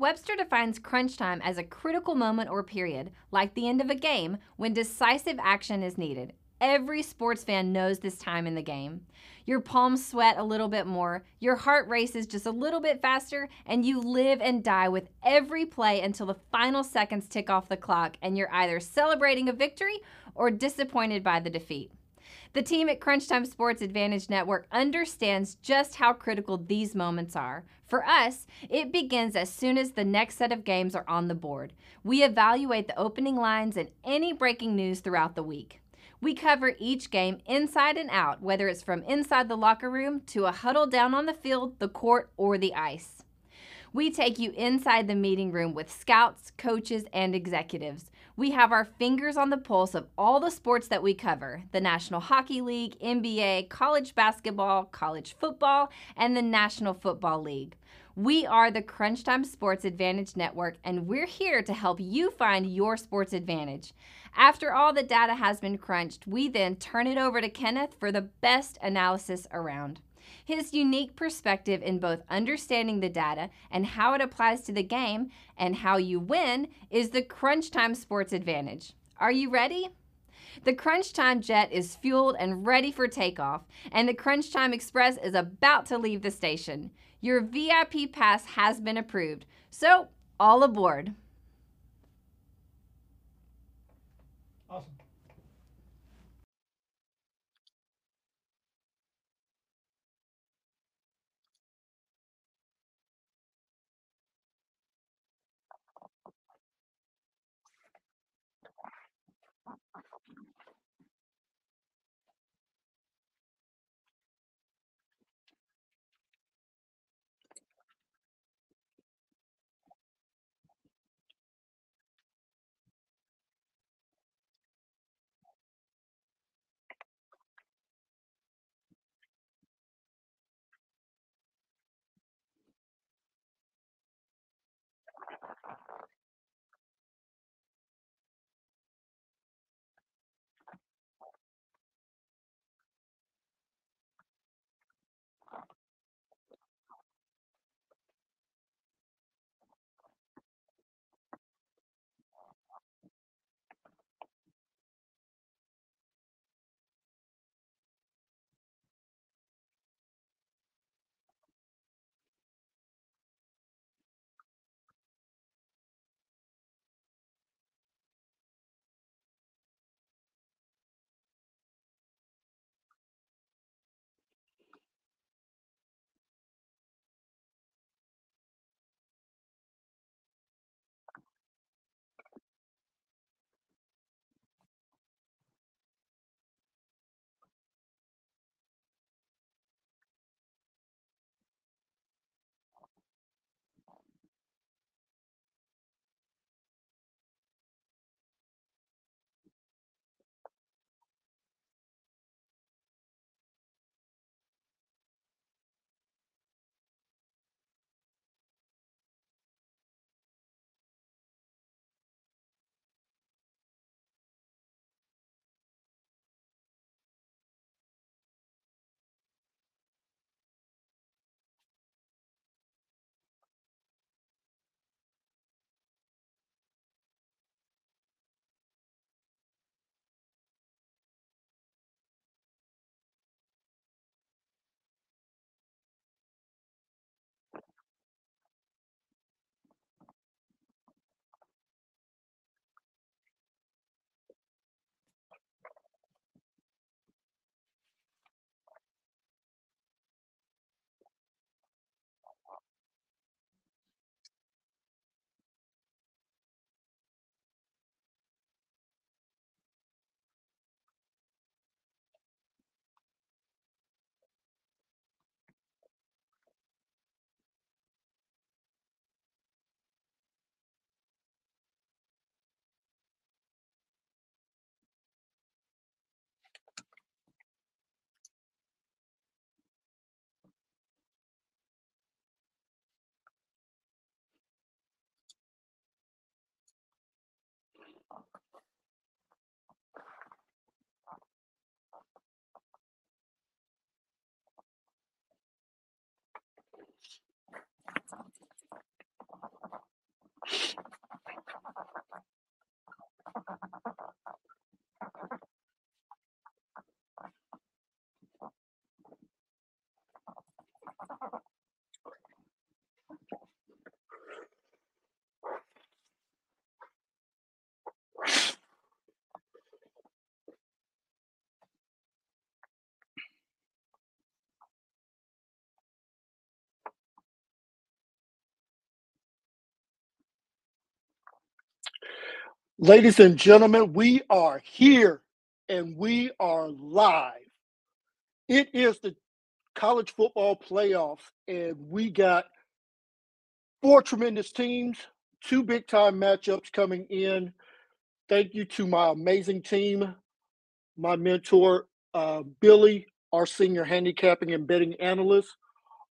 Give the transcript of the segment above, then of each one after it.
Webster defines crunch time as a critical moment or period, like the end of a game, when decisive action is needed. Every sports fan knows this time in the game. Your palms sweat a little bit more, your heart races just a little bit faster, and you live and die with every play until the final seconds tick off the clock and you're either celebrating a victory or disappointed by the defeat. The team at Crunch Time Sports Advantage Network understands just how critical these moments are. For us, it begins as soon as the next set of games are on the board. We evaluate the opening lines and any breaking news throughout the week. We cover each game inside and out, whether it's from inside the locker room to a huddle down on the field, the court, or the ice. We take you inside the meeting room with scouts, coaches, and executives. We have our fingers on the pulse of all the sports that we cover the National Hockey League, NBA, college basketball, college football, and the National Football League. We are the Crunch Time Sports Advantage Network, and we're here to help you find your sports advantage. After all the data has been crunched, we then turn it over to Kenneth for the best analysis around. His unique perspective in both understanding the data and how it applies to the game and how you win is the Crunch Time Sports Advantage. Are you ready? The Crunch Time jet is fueled and ready for takeoff, and the Crunch Time Express is about to leave the station. Your VIP pass has been approved, so all aboard. Ladies and gentlemen, we are here and we are live. It is the college football playoffs, and we got four tremendous teams, two big time matchups coming in. Thank you to my amazing team, my mentor, uh, Billy, our senior handicapping and betting analyst,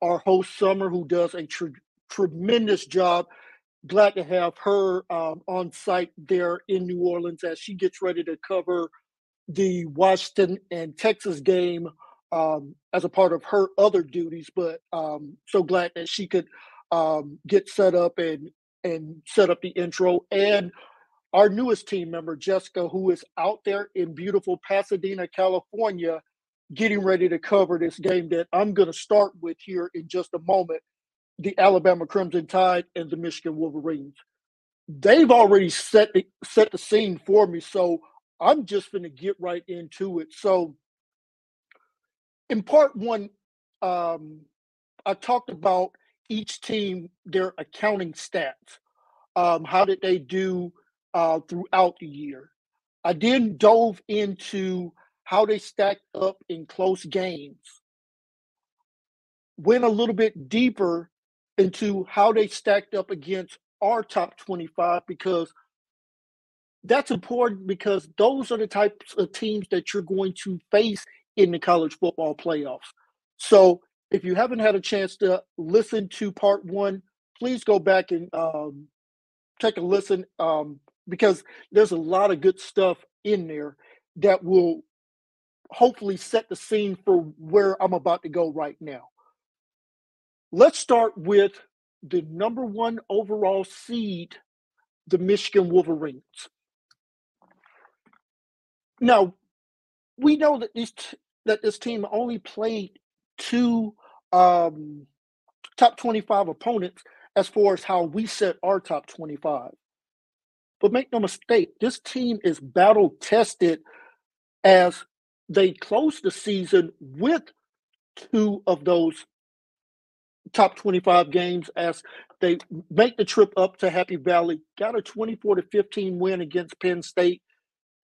our host, Summer, who does a tr- tremendous job glad to have her um, on site there in New Orleans as she gets ready to cover the Washington and Texas game um, as a part of her other duties. But um, so glad that she could um, get set up and and set up the intro and our newest team member Jessica, who is out there in beautiful Pasadena, California, getting ready to cover this game that I'm going to start with here in just a moment the Alabama Crimson Tide and the Michigan Wolverines. They've already set the, set the scene for me, so I'm just going to get right into it. So, in part one, um, I talked about each team, their accounting stats. Um, how did they do uh, throughout the year? I then dove into how they stacked up in close games. Went a little bit deeper into how they stacked up against our top 25 because that's important because those are the types of teams that you're going to face in the college football playoffs. So if you haven't had a chance to listen to part one, please go back and um, take a listen um, because there's a lot of good stuff in there that will hopefully set the scene for where I'm about to go right now. Let's start with the number one overall seed, the Michigan Wolverines. Now, we know that this that this team only played two um, top 25 opponents as far as how we set our top 25. But make no mistake, this team is battle tested as they close the season with two of those top 25 games as they make the trip up to Happy Valley, got a 24 to 15 win against Penn State.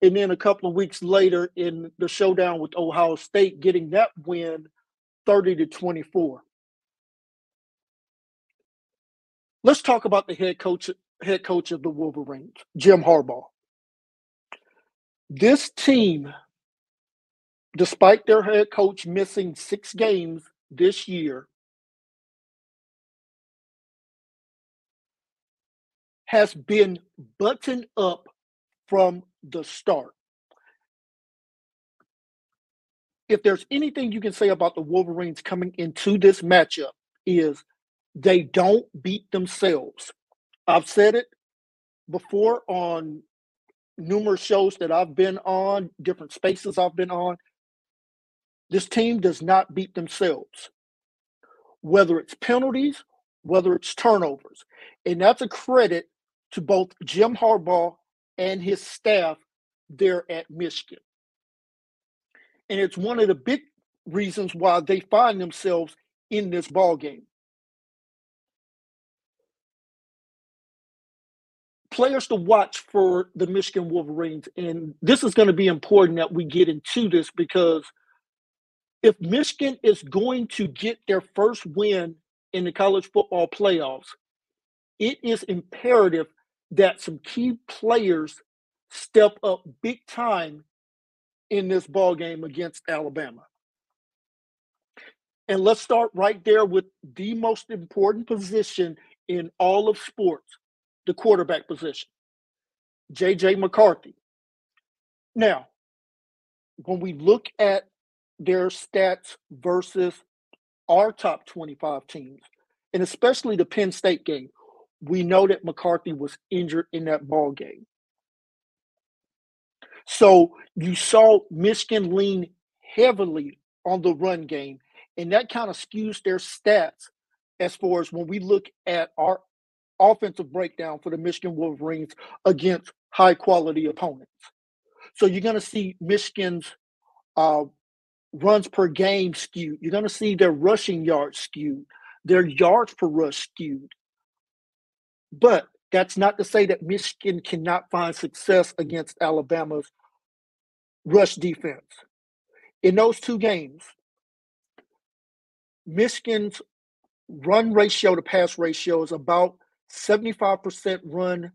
And then a couple of weeks later in the showdown with Ohio State, getting that win 30 to 24. Let's talk about the head coach head coach of the Wolverines, Jim Harbaugh. This team, despite their head coach missing six games this year, has been buttoned up from the start. If there's anything you can say about the Wolverines coming into this matchup is they don't beat themselves. I've said it before on numerous shows that I've been on, different spaces I've been on. This team does not beat themselves, whether it's penalties, whether it's turnovers. And that's a credit to both Jim Harbaugh and his staff there at Michigan. And it's one of the big reasons why they find themselves in this ball game. Players to watch for the Michigan Wolverines, and this is going to be important that we get into this because if Michigan is going to get their first win in the college football playoffs, it is imperative that some key players step up big time in this ball game against Alabama. And let's start right there with the most important position in all of sports, the quarterback position. JJ McCarthy. Now, when we look at their stats versus our top 25 teams, and especially the Penn State game, we know that McCarthy was injured in that ball game. So you saw Michigan lean heavily on the run game, and that kind of skews their stats as far as when we look at our offensive breakdown for the Michigan Wolverines against high quality opponents. So you're going to see Michigan's uh, runs per game skewed. You're going to see their rushing yards skewed, their yards per rush skewed. But That's not to say that Michigan cannot find success against Alabama's rush defense. In those two games, Michigan's run ratio to pass ratio is about 75% run,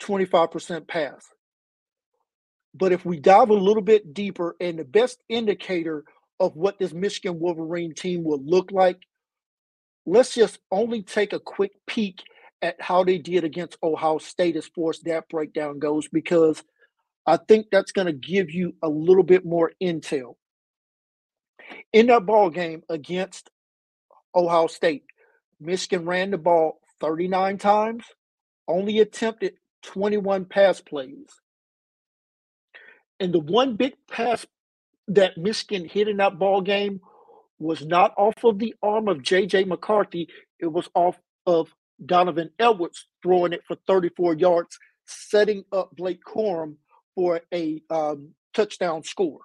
25% pass. But if we dive a little bit deeper, and the best indicator of what this Michigan Wolverine team will look like, let's just only take a quick peek at how they did against Ohio State as far as that breakdown goes, because I think that's going to give you a little bit more intel. In that ball game against Ohio State, Michigan ran the ball 39 times, only attempted 21 pass plays. And the one big pass that Michigan hit in that ball game was not off of the arm of JJ McCarthy, it was off of Donovan Edwards throwing it for 34 yards, setting up Blake Corum for a um, touchdown score.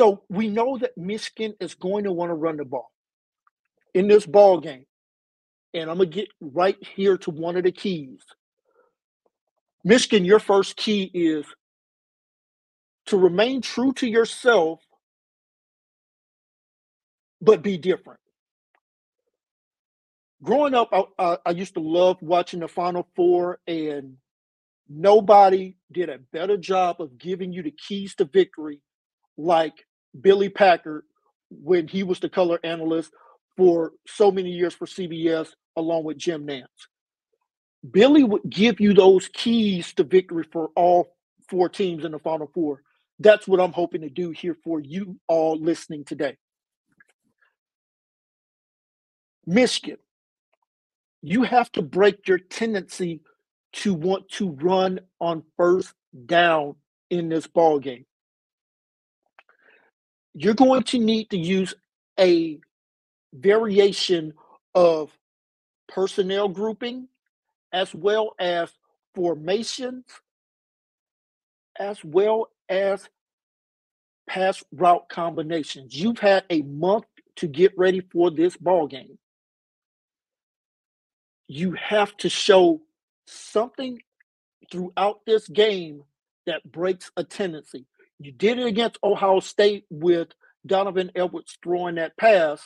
So we know that Michigan is going to want to run the ball in this ball game. And I'm going to get right here to one of the keys. Michigan, your first key is to remain true to yourself, but be different. Growing up, I, I, used to love watching the Final Four, and nobody did a better job of giving you the keys to victory like Billy Packer when he was the color analyst for so many years for CBS, along with Jim Nantz. Billy would give you those keys to victory for all four teams in the Final Four. That's what I'm hoping to do here for you all listening today. Michigan, you have to break your tendency to want to run on first down in this ball game. You're going to need to use a variation of personnel grouping as well as formations as well as pass route combinations. You've had a month to get ready for this ball game. You have to show something throughout this game that breaks a tendency. You did it against Ohio State with Donovan Edwards throwing that pass.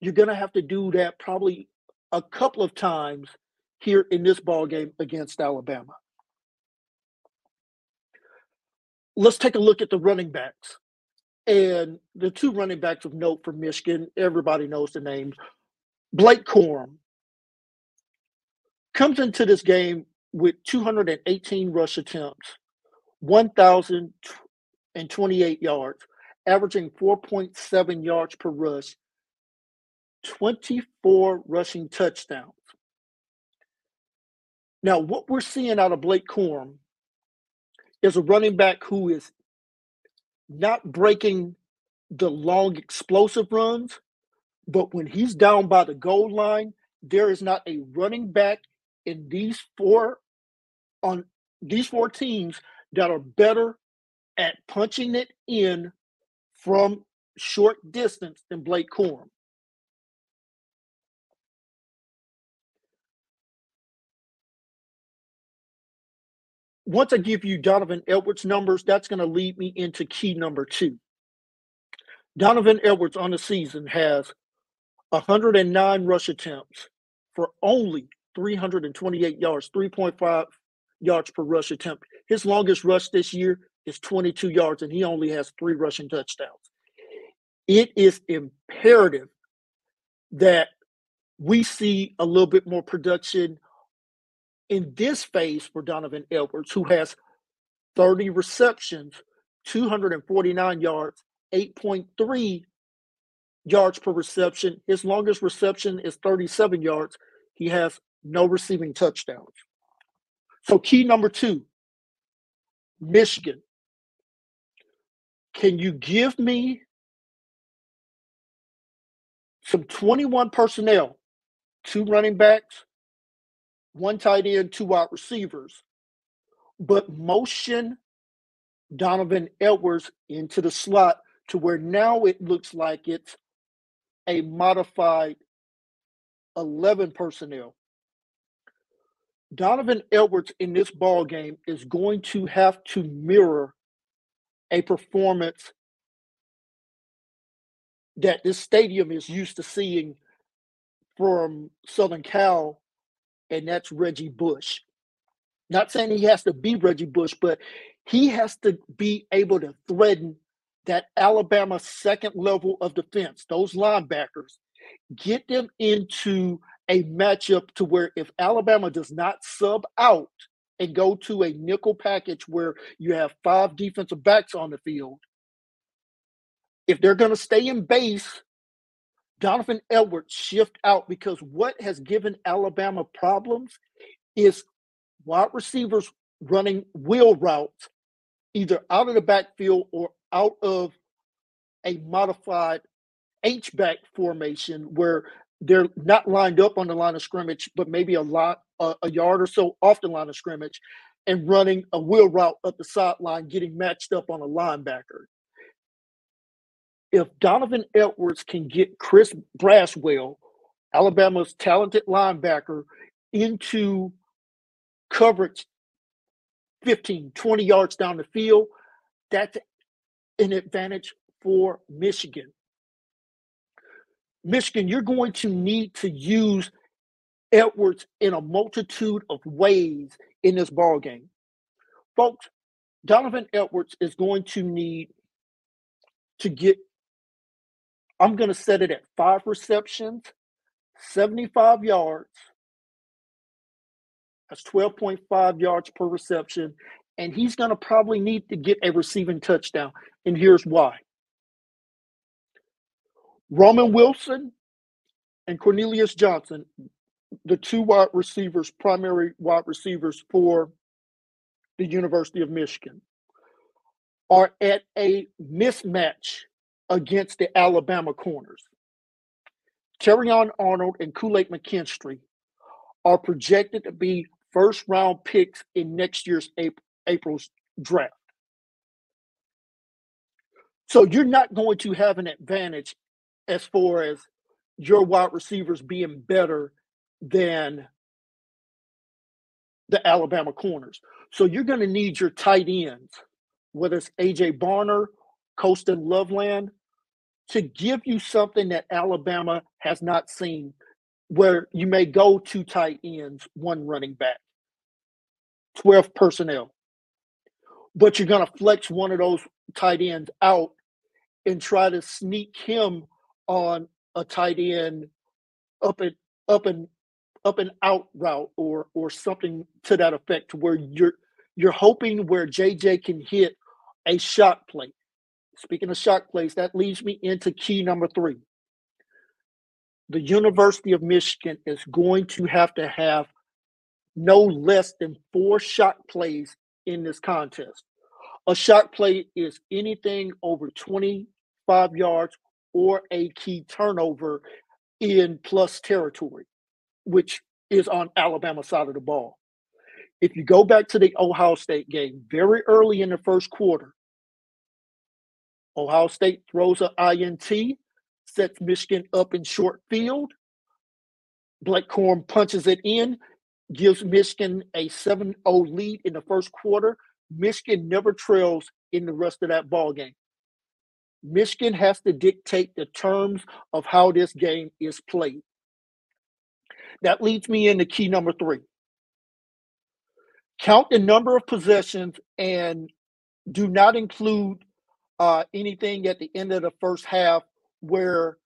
You're going to have to do that probably a couple of times here in this ball game against Alabama. Let's take a look at the running backs. And the two running backs of note for Michigan, everybody knows the names. Blake Corum comes into this game with 218 rush attempts, 1,028 yards, averaging 4.7 yards per rush, 24 rushing touchdowns. Now, what we're seeing out of Blake Corum is a running back who is not breaking the long explosive runs, but when he's down by the goal line, there is not a running back in these four on these four teams that are better at punching it in from short distance than Blake Corum. once I give you Donovan Edwards numbers, that's going to lead me into key number two. Donovan Edwards on the season has 109 rush attempts for only 328 yards, 3.5 yards per rush attempt. His longest rush this year is 22 yards, and he only has three rushing touchdowns. It is imperative that we see a little bit more production in this phase for Donovan Edwards, who has 30 receptions, 249 yards, 8.3 yards per reception. His longest reception is 37 yards. He has no receiving touchdowns. So, key number two Michigan. Can you give me some 21 personnel, two running backs, one tight end, two wide receivers, but motion Donovan Edwards into the slot to where now it looks like it's a modified 11 personnel. Donovan Edwards in this ball game is going to have to mirror a performance that this stadium is used to seeing from Southern Cal, and that's Reggie Bush. Not saying he has to be Reggie Bush, but he has to be able to threaten that Alabama second level of defense, those linebackers, get them into a matchup to where if Alabama does not sub out and go to a nickel package where you have five defensive backs on the field, if they're going to stay in base, Donovan Edwards shift out because what has given Alabama problems is wide receivers running wheel routes either out of the backfield or out of a modified H back formation where they're not lined up on the line of scrimmage, but maybe a lot a, a yard or so off the line of scrimmage, and running a wheel route up the sideline, getting matched up on a linebacker. If Donovan Edwards can get Chris Braswell, Alabama's talented linebacker, into coverage 15, 20 yards down the field, that's an advantage for Michigan. Michigan, you're going to need to use Edwards in a multitude of ways in this ball game. Folks, Donovan Edwards is going to need to get, I'm going to set it at five receptions, 75 yards. That's 12.5 yards per reception. And he's going to probably need to get a receiving touchdown. And here's why Roman Wilson and Cornelius Johnson, the two wide receivers, primary wide receivers for the University of Michigan, are at a mismatch against the Alabama corners. Terrion Arnold and Kool-Aid McKinstry are projected to be first round picks in next year's April, April's draft. So you're not going to have an advantage as far as your wide receivers being better than the Alabama corners. So you're going to need your tight ends, whether it's AJ Barner, Colston Loveland, to give you something that Alabama has not seen, where you may go two tight ends, one running back, 12 personnel. But you're going to flex one of those tight ends out and try to sneak him on a tight end up and up and up and out route or or something to that effect to where you're you're hoping where JJ can hit a shot play. Speaking of shot plays, that leads me into key number three. The University of Michigan is going to have to have no less than four shot plays in this contest. A shot play is anything over 25 yards or a key turnover in plus territory, which is on Alabama side of the ball. If you go back to the Ohio State game, very early in the first quarter, Ohio State throws an INT, sets Michigan up in short field. Blake Corum punches it in, gives Michigan a 7 0 lead in the first quarter. Michigan never trails in the rest of that ball game. Michigan has to dictate the terms of how this game is played. That leads me into key number three. Count the number of possessions and do not include uh, anything at the end of the first half where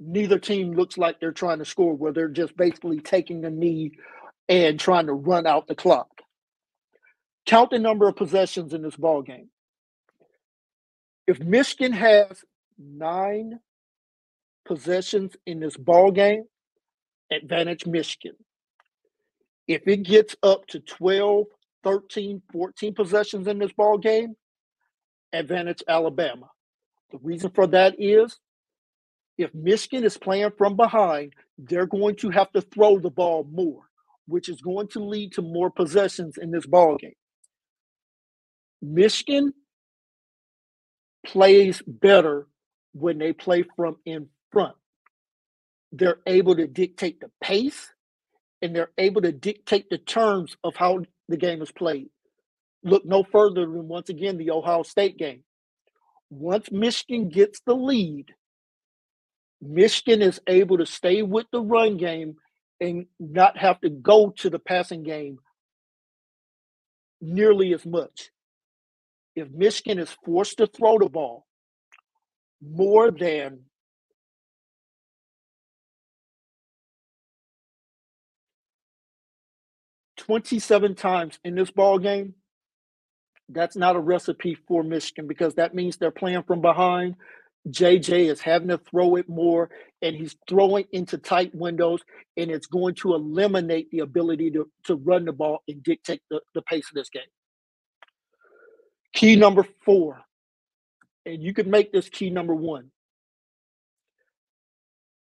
neither team looks like they're trying to score, where they're just basically taking a knee and trying to run out the clock. Count the number of possessions in this ball game if Michigan has nine possessions in this ball game, advantage Michigan. If it gets up to 12, 13, 14 possessions in this ball game, advantage Alabama. The reason for that is if Michigan is playing from behind, they're going to have to throw the ball more, which is going to lead to more possessions in this ball game. Michigan plays better when they play from in front. they're able to dictate the pace and they're able to dictate the terms of how the game is played. Look no further than once again the Ohio State game. Once Michigan gets the lead, Michigan is able to stay with the run game and not have to go to the passing game nearly as much. If Michigan is forced to throw the ball more than Twenty-seven times in this ball game, that's not a recipe for Michigan because that means they're playing from behind. JJ is having to throw it more and he's throwing into tight windows, and it's going to eliminate the ability to, to run the ball and dictate the, the pace of this game. Key number four, and you could make this key number one.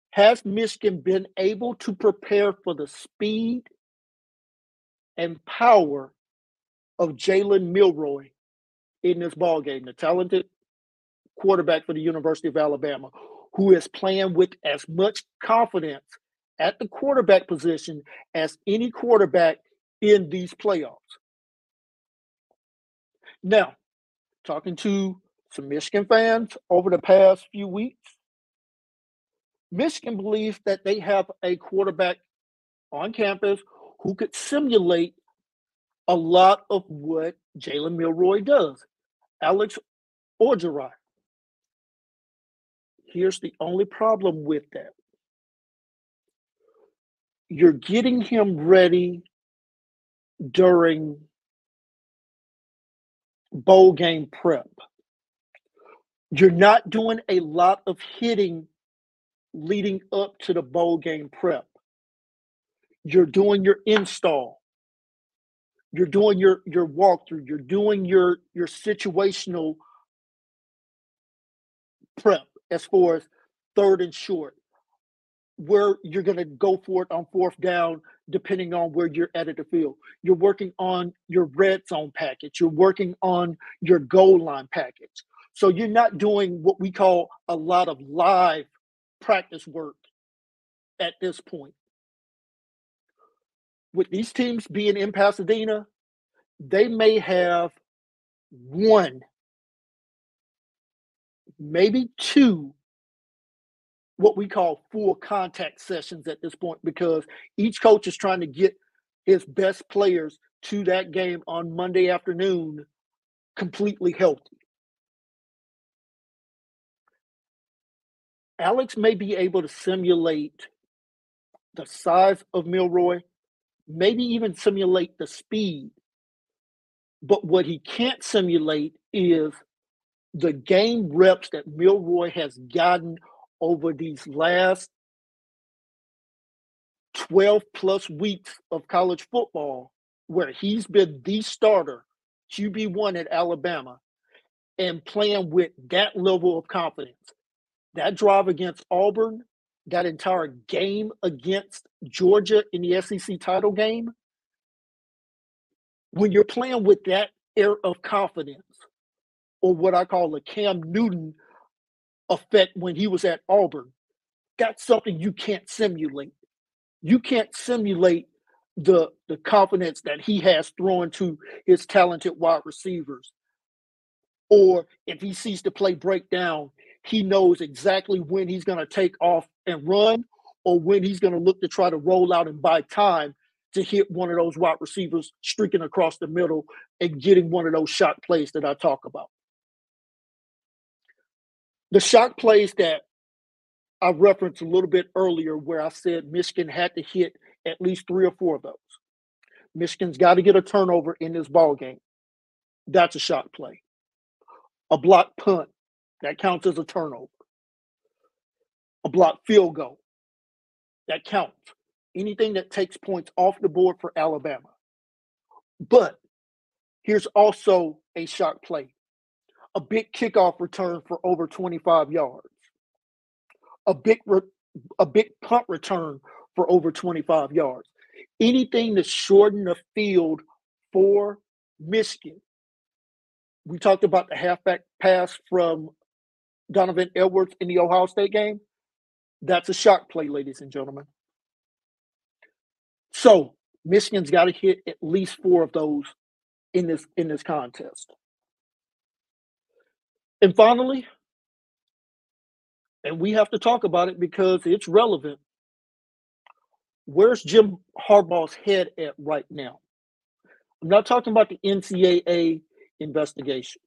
Has Michigan been able to prepare for the speed and power of Jalen Milroe in this ball game? The talented quarterback for the University of Alabama, who is playing with as much confidence at the quarterback position as any quarterback in these playoffs. Now, talking to some Michigan fans over the past few weeks, Michigan believes that they have a quarterback on campus who could simulate a lot of what Jalen Milroe does. Alex Orgeron Here's the only problem with that. You're getting him ready during bowl game prep. You're not doing a lot of hitting leading up to the bowl game prep. You're doing your install. You're doing your your walkthrough. You're doing your your situational prep as far as third and short, where you're going to go for it on fourth down, depending on where you're at at the field. You're working on your red zone package. You're working on your goal line package. So you're not doing what we call a lot of live practice work at this point. With these teams being in Pasadena, they may have one maybe two what we call full contact sessions at this point because each coach is trying to get his best players to that game on Monday afternoon completely healthy. Alex may be able to simulate the size of Milroe, maybe even simulate the speed. But what he can't simulate is the game reps that Milroe has gotten over these last 12 plus weeks of college football, where he's been the starter, QB1 at Alabama, and playing with that level of confidence. That drive against Auburn, that entire game against Georgia in the SEC title game, when you're playing with that air of confidence, or what I call the Cam Newton effect when he was at Auburn. That's something you can't simulate. You can't simulate the the confidence that he has thrown to his talented wide receivers. Or if he sees the play break down, he knows exactly when he's going to take off and run or when he's going to look to try to roll out and buy time to hit one of those wide receivers streaking across the middle and getting one of those shot plays that I talk about. The shot plays that I referenced a little bit earlier, where I said Michigan had to hit at least three or four of those. Michigan's got to get a turnover in this ball game. That's a shot play. A block punt that counts as a turnover. A block field goal that counts. Anything that takes points off the board for Alabama. But here's also a shot play a big kickoff return for over 25 yards, a big re- a big punt return for over 25 yards. Anything to shorten the field for Michigan. We talked about the halfback pass from Donovan Edwards in the Ohio State game. That's a shot play, ladies and gentlemen. So Michigan's got to hit at least four of those in this in this contest. And finally, and we have to talk about it because it's relevant. Where's Jim Harbaugh's head at right now? I'm not talking about the NCAA investigation.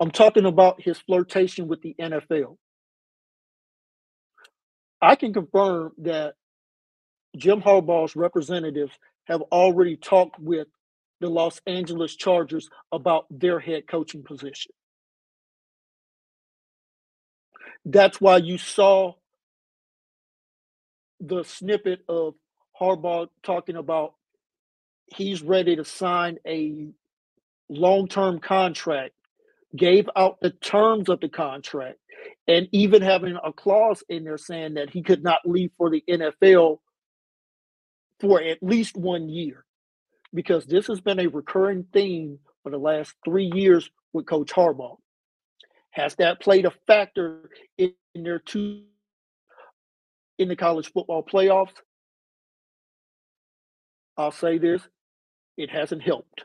I'm talking about his flirtation with the NFL. I can confirm that Jim Harbaugh's representatives have already talked with the Los Angeles Chargers about their head coaching position. That's why you saw the snippet of Harbaugh talking about he's ready to sign a long term contract, gave out the terms of the contract, and even having a clause in there saying that he could not leave for the NFL for at least one year. Because this has been a recurring theme for the last three years with Coach Harbaugh. Has that played a factor in, in their two in the college football playoffs? I'll say this it hasn't helped.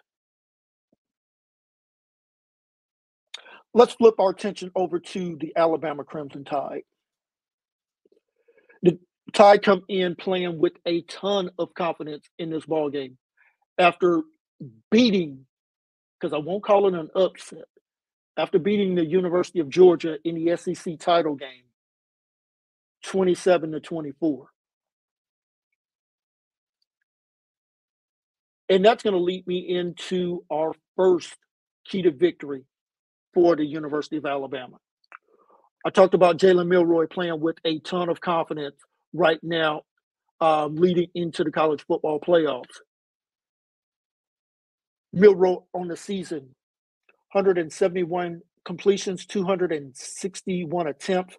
Let's flip our attention over to the Alabama Crimson Tide. The Tide come in playing with a ton of confidence in this ball game after beating, because I won't call it an upset, after beating the University of Georgia in the SEC title game, 27 to 24. And that's going to lead me into our first key to victory for the University of Alabama. I talked about Jalen Milroe playing with a ton of confidence right now, um, leading into the college football playoffs. Milroe on the season, 171 completions, 261 attempts,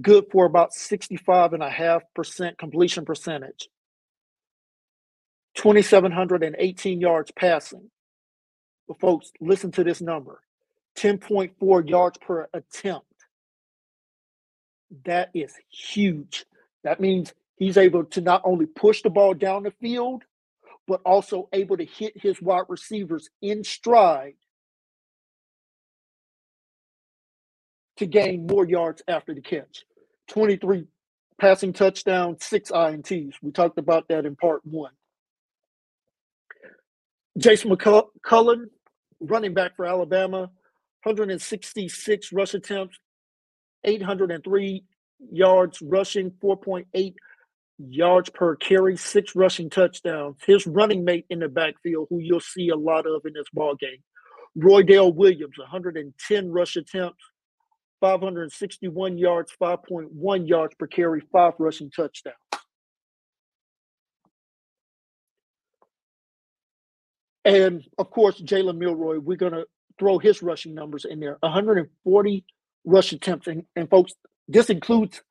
good for about 65.5% completion percentage. 2,718 yards passing. But folks, listen to this number 10.4 yards per attempt. That is huge. That means he's able to not only push the ball down the field, but also able to hit his wide receivers in stride to gain more yards after the catch. 23 passing touchdowns, six INTs. We talked about that in part one. Jason McCullough, running back for Alabama, 166 rush attempts, 803 yards rushing, 4.8 yards per carry, six rushing touchdowns. His running mate in the backfield, who you'll see a lot of in this ball game, Roydell Williams, 110 rush attempts, 561 yards, 5.1 yards per carry, five rushing touchdowns. And of course, Jalen Milroe, we're going to throw his rushing numbers in there 140 rush attempts. And, and folks, this includes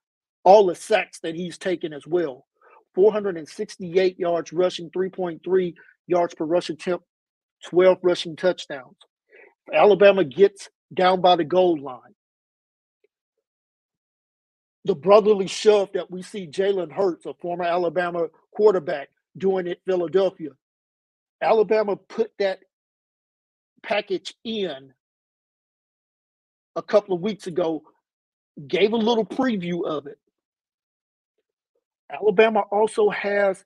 all the sacks that he's taken as well 468 yards rushing, 3.3 yards per rush attempt, 12 rushing touchdowns. Alabama gets down by the goal line. The brotherly shove that we see Jalen Hurts, a former Alabama quarterback, doing at Philadelphia. Alabama put that package in a couple of weeks ago, gave a little preview of it. Alabama also has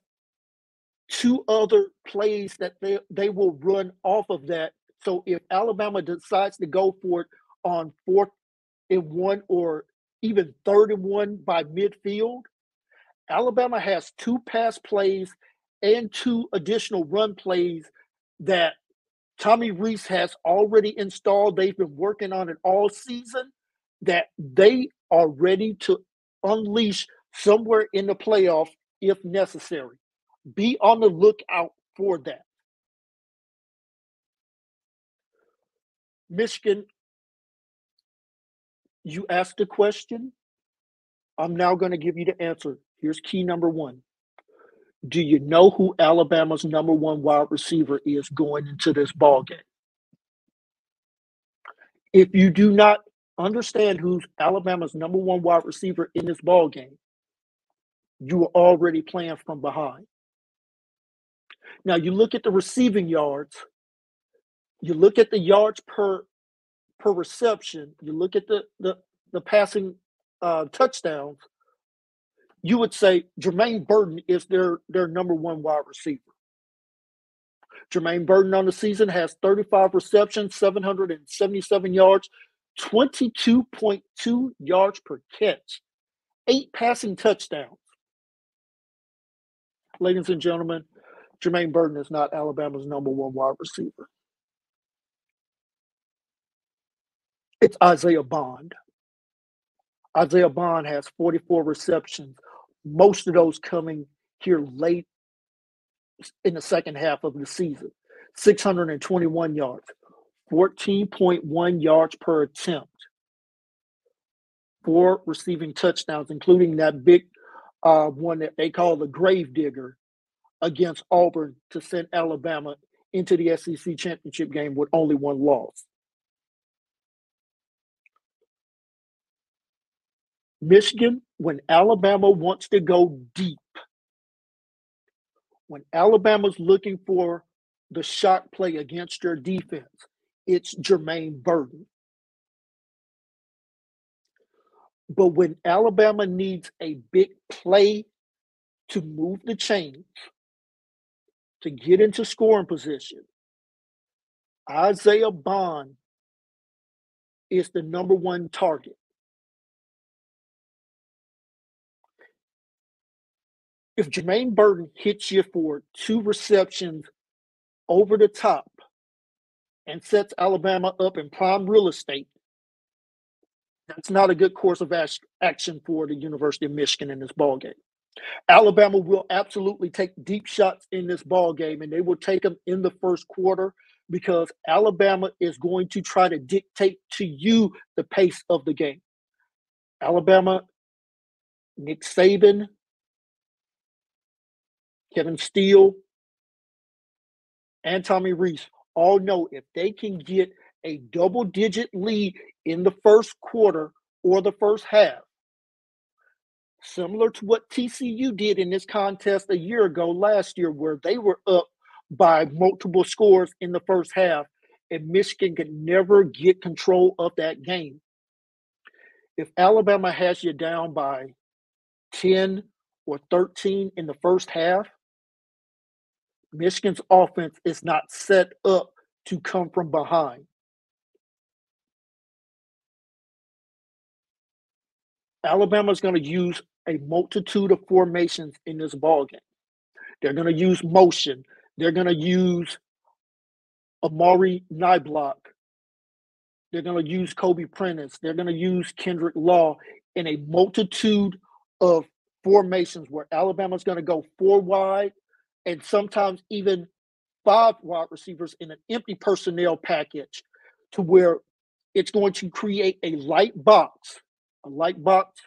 two other plays that they, they will run off of that. So if Alabama decides to go for it on fourth and one or even third and one by midfield, Alabama has two pass plays and two additional run plays that Tommy Rees has already installed. They've been working on it all season. That they are ready to unleash somewhere in the playoff if necessary. Be on the lookout for that. Michigan, you asked a question. I'm now going to give you the answer. Here's key number one. Do you know who Alabama's number one wide receiver is going into this ball game? If you do not understand who's Alabama's number one wide receiver in this ball game, you are already playing from behind. Now you look at the receiving yards, you look at the yards per per reception, you look at the the, the passing uh, touchdowns, you would say Jermaine Burton is their their number one wide receiver. Jermaine Burton on the season has 35 receptions, 777 yards, 22.2 yards per catch, eight passing touchdowns. Ladies and gentlemen, Jermaine Burton is not Alabama's number one wide receiver. It's Isaiah Bond. Isaiah Bond has 44 receptions, most of those coming here late in the second half of the season. 621 yards, 14.1 yards per attempt, four receiving touchdowns, including that big uh, one that they call the grave digger against Auburn to send Alabama into the SEC championship game with only one loss. Michigan, when Alabama wants to go deep, when Alabama's looking for the shot play against their defense, it's Jermaine Burton. But when Alabama needs a big play to move the chains, to get into scoring position, Isaiah Bond is the number one target. If Jermaine Burton hits you for two receptions over the top and sets Alabama up in prime real estate, that's not a good course of action for the University of Michigan in this ball game. Alabama will absolutely take deep shots in this ball game, and they will take them in the first quarter because Alabama is going to try to dictate to you the pace of the game. Alabama, Nick Saban, Kevin Steele, and Tommy Rees all know if they can get a double digit lead in the first quarter or the first half, similar to what TCU did in this contest a year ago last year, where they were up by multiple scores in the first half, and Michigan could never get control of that game. If Alabama has you down by 10 or 13 in the first half, Michigan's offense is not set up to come from behind. Alabama is going to use a multitude of formations in this ball game. They're going to use motion. They're going to use Amari Niblack. They're going to use Kobe Prentice. They're going to use Kendrick Law in a multitude of formations where Alabama's going to go four wide and sometimes even five wide receivers in an empty personnel package to where it's going to create a light box, a light box,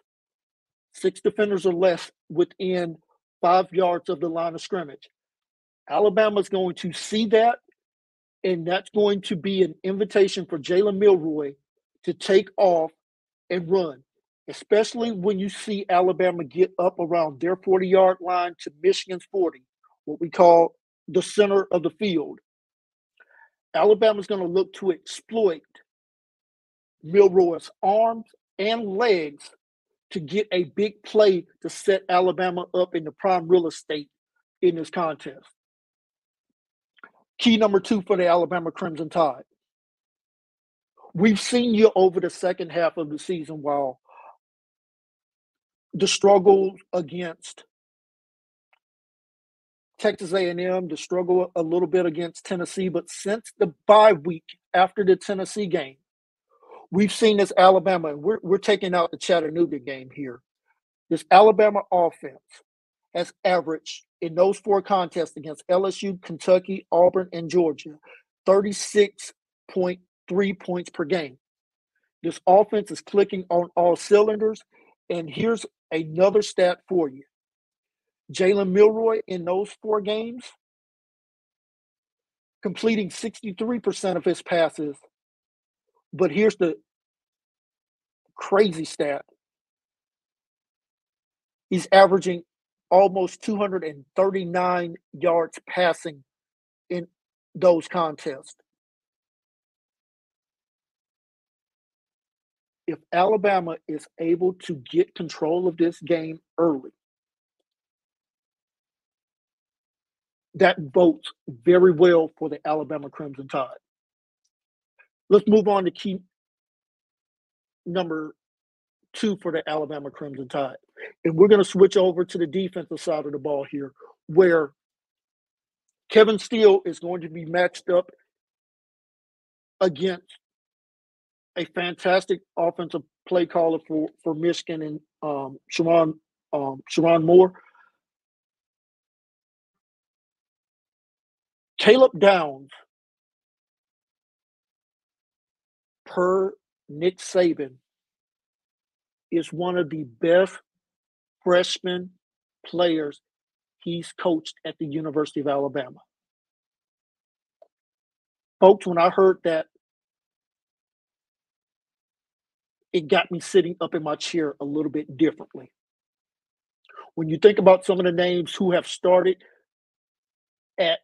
six defenders or less within five yards of the line of scrimmage. Alabama's going to see that, and that's going to be an invitation for Jalen Milroe to take off and run, especially when you see Alabama get up around their 40 yard line to Michigan's 40 what we call the center of the field. Alabama's going to look to exploit Milroe's arms and legs to get a big play to set Alabama up in the prime real estate in this contest. Key number two for the Alabama Crimson Tide. We've seen you over the second half of the season while the struggles against Texas A&M to struggle a little bit against Tennessee, but since the bye week after the Tennessee game, we've seen this Alabama. We're we're taking out the Chattanooga game here. This Alabama offense has averaged in those four contests against LSU, Kentucky, Auburn, and Georgia, thirty-six point three points per game. This offense is clicking on all cylinders. And here's another stat for you. Jalen Milroe in those four games, completing 63% of his passes. But here's the crazy stat. He's averaging almost 239 yards passing in those contests. If Alabama is able to get control of this game early, that votes very well for the Alabama Crimson Tide. Let's move on to key number two for the Alabama Crimson Tide. And we're going to switch over to the defensive side of the ball here, where Kevin Steele is going to be matched up against a fantastic offensive play caller for, for Michigan and um, Sherrone, um, Sherrone Moore. Caleb Downs, per Nick Saban, is one of the best freshman players he's coached at the University of Alabama. Folks, when I heard that, it got me sitting up in my chair a little bit differently. When you think about some of the names who have started at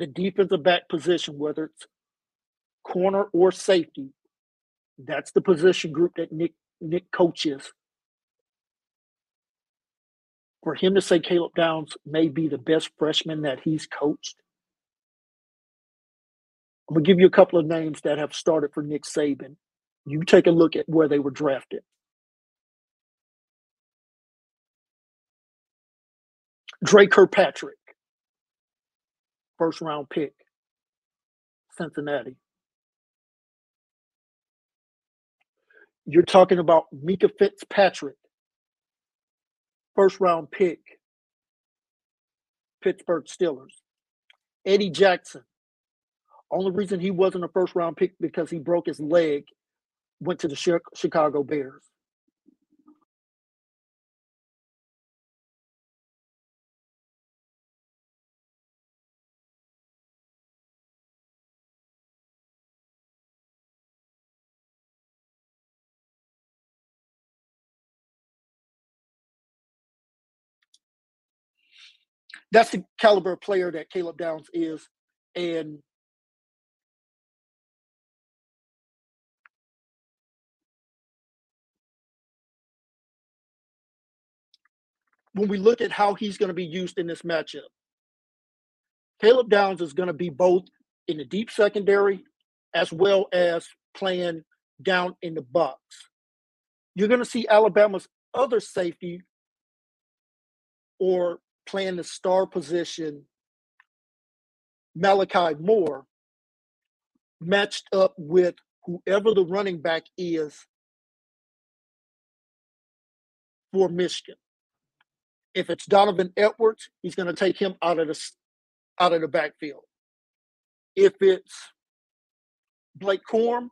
the defensive back position, whether it's corner or safety, that's the position group that Nick Nick coaches. For him to say Caleb Downs may be the best freshman that he's coached, I'm gonna give you a couple of names that have started for Nick Saban. You take a look at where they were drafted. Dre Kirkpatrick, first round pick, Cincinnati. You're talking about Minkah Fitzpatrick, first round pick, Pittsburgh Steelers. Eddie Jackson. Only reason he wasn't a first round pick because he broke his leg, went to the Chicago Bears. That's the caliber of player that Caleb Downs is. And when we look at how he's going to be used in this matchup, Caleb Downs is going to be both in the deep secondary as well as playing down in the box. You're going to see Alabama's other safety or playing the star position, Malachi Moore, matched up with whoever the running back is for Michigan. If it's Donovan Edwards, he's going to take him out of the out of the backfield. If it's Blake Corum,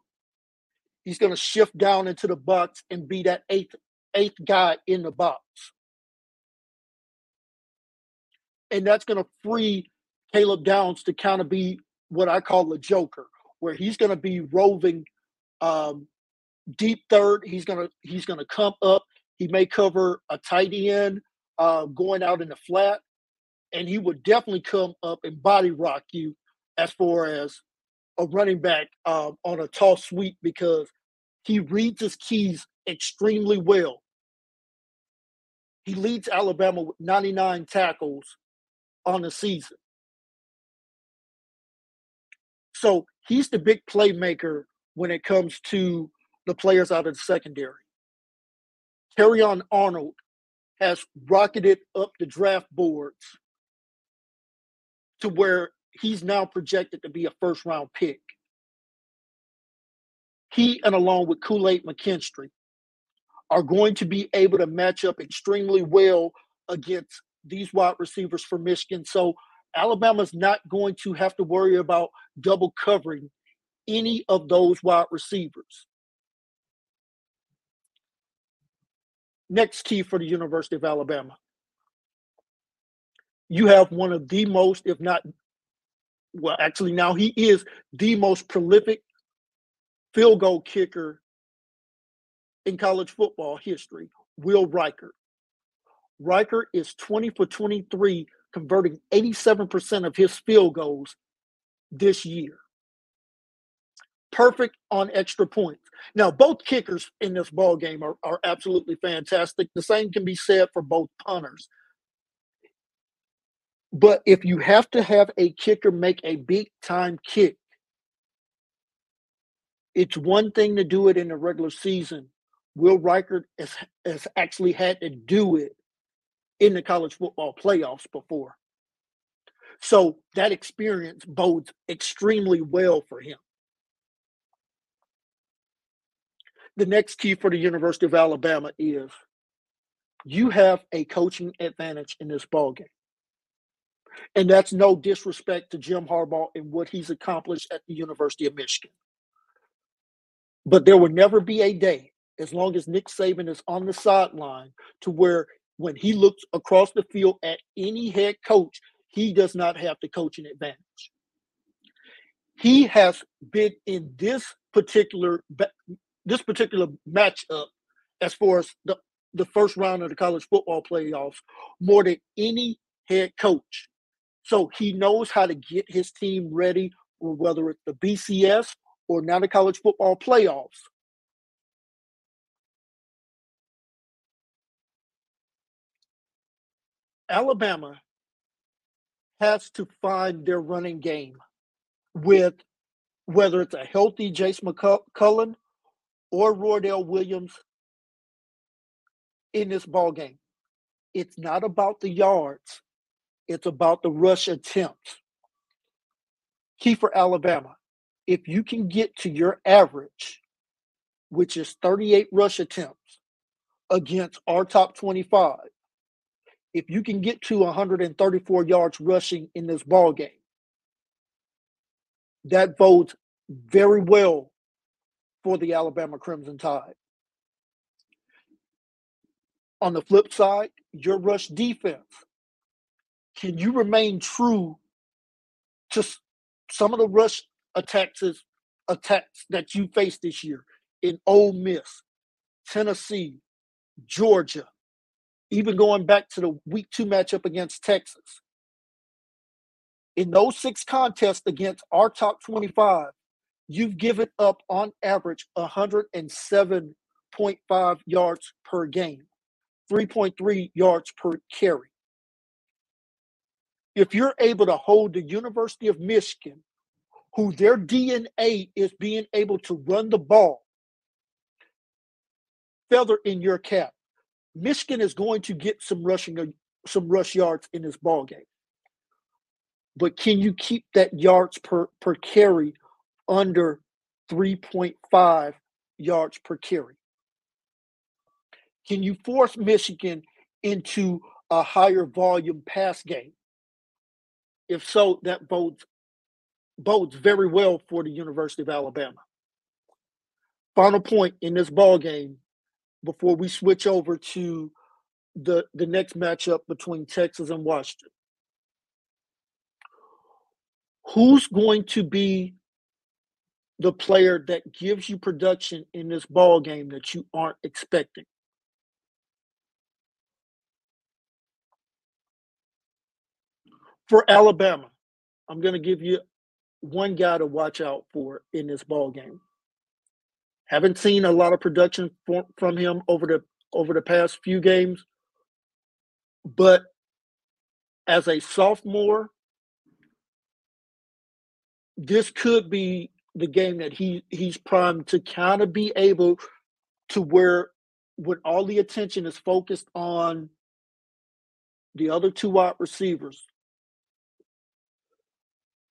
he's going to shift down into the box and be that eighth eighth guy in the box and that's going to free Caleb Downs to kind of be what I call a joker, where he's going to be roving um, deep third. He's going to he's going to come up. He may cover a tight end uh, going out in the flat, and he would definitely come up and body rock you as far as a running back um, on a toss sweep because he reads his keys extremely well. He leads Alabama with 99 tackles on the season. So he's the big playmaker when it comes to the players out of the secondary. Terrion Arnold has rocketed up the draft boards to where he's now projected to be a first round pick. He and along with Kool-Aid McKinstry are going to be able to match up extremely well against these wide receivers for Michigan. So Alabama's not going to have to worry about double covering any of those wide receivers. Next key for the University of Alabama. You have one of the most, if not, well, actually, now he is the most prolific field goal kicker in college football history, Will Reichard. Reichard is 20 for 23, converting 87% of his field goals this year. Perfect on extra points. Now, both kickers in this ball game are, are absolutely fantastic. The same can be said for both punters. But if you have to have a kicker make a big time kick, it's one thing to do it in the regular season. Will Reichard has, has actually had to do it in the college football playoffs before. So that experience bodes extremely well for him. The next key for the University of Alabama is you have a coaching advantage in this ball game. And that's no disrespect to Jim Harbaugh and what he's accomplished at the University of Michigan. But there will never be a day, as long as Nick Saban is on the sideline, to where when he looks across the field at any head coach, he does not have the coaching advantage. He has been in this particular this particular matchup as far as the, the first round of the college football playoffs more than any head coach. So he knows how to get his team ready, whether it's the BCS or now the college football playoffs. Alabama has to find their running game with whether it's a healthy Jase McClellan or Roydell Williams in this ball game. It's not about the yards. It's about the rush attempts. Key for Alabama. If you can get to your average, which is 38 rush attempts against our top 25, if you can get to 134 yards rushing in this ball game, that bodes very well for the Alabama Crimson Tide. On the flip side, your rush defense can you remain true to some of the rush attacks attacks that you faced this year in Ole Miss, Tennessee, Georgia, even going back to the week two matchup against Texas. In those six contests against our top 25, you've given up on average 107.5 yards per game, 3.3 yards per carry if you're able to hold the University of Michigan, who their DNA is being able to run the ball, feather in your cap. Michigan is going to get some rushing, uh, some rush yards in this ball game. But can you keep that yards per, per carry under 3.5 yards per carry? Can you force Michigan into a higher volume pass game? If so, that bodes bodes very well for the University of Alabama. Final point in this ball game before we switch over to the the next matchup between Texas and Washington. Who's going to be the player that gives you production in this ball game that you aren't expecting? for Alabama, I'm going to give you one guy to watch out for in this ball game. Haven't seen a lot of production for, from him over the over the past few games, but as a sophomore, this could be the game that he he's primed to kind of be able to where when all the attention is focused on the other two wide receivers,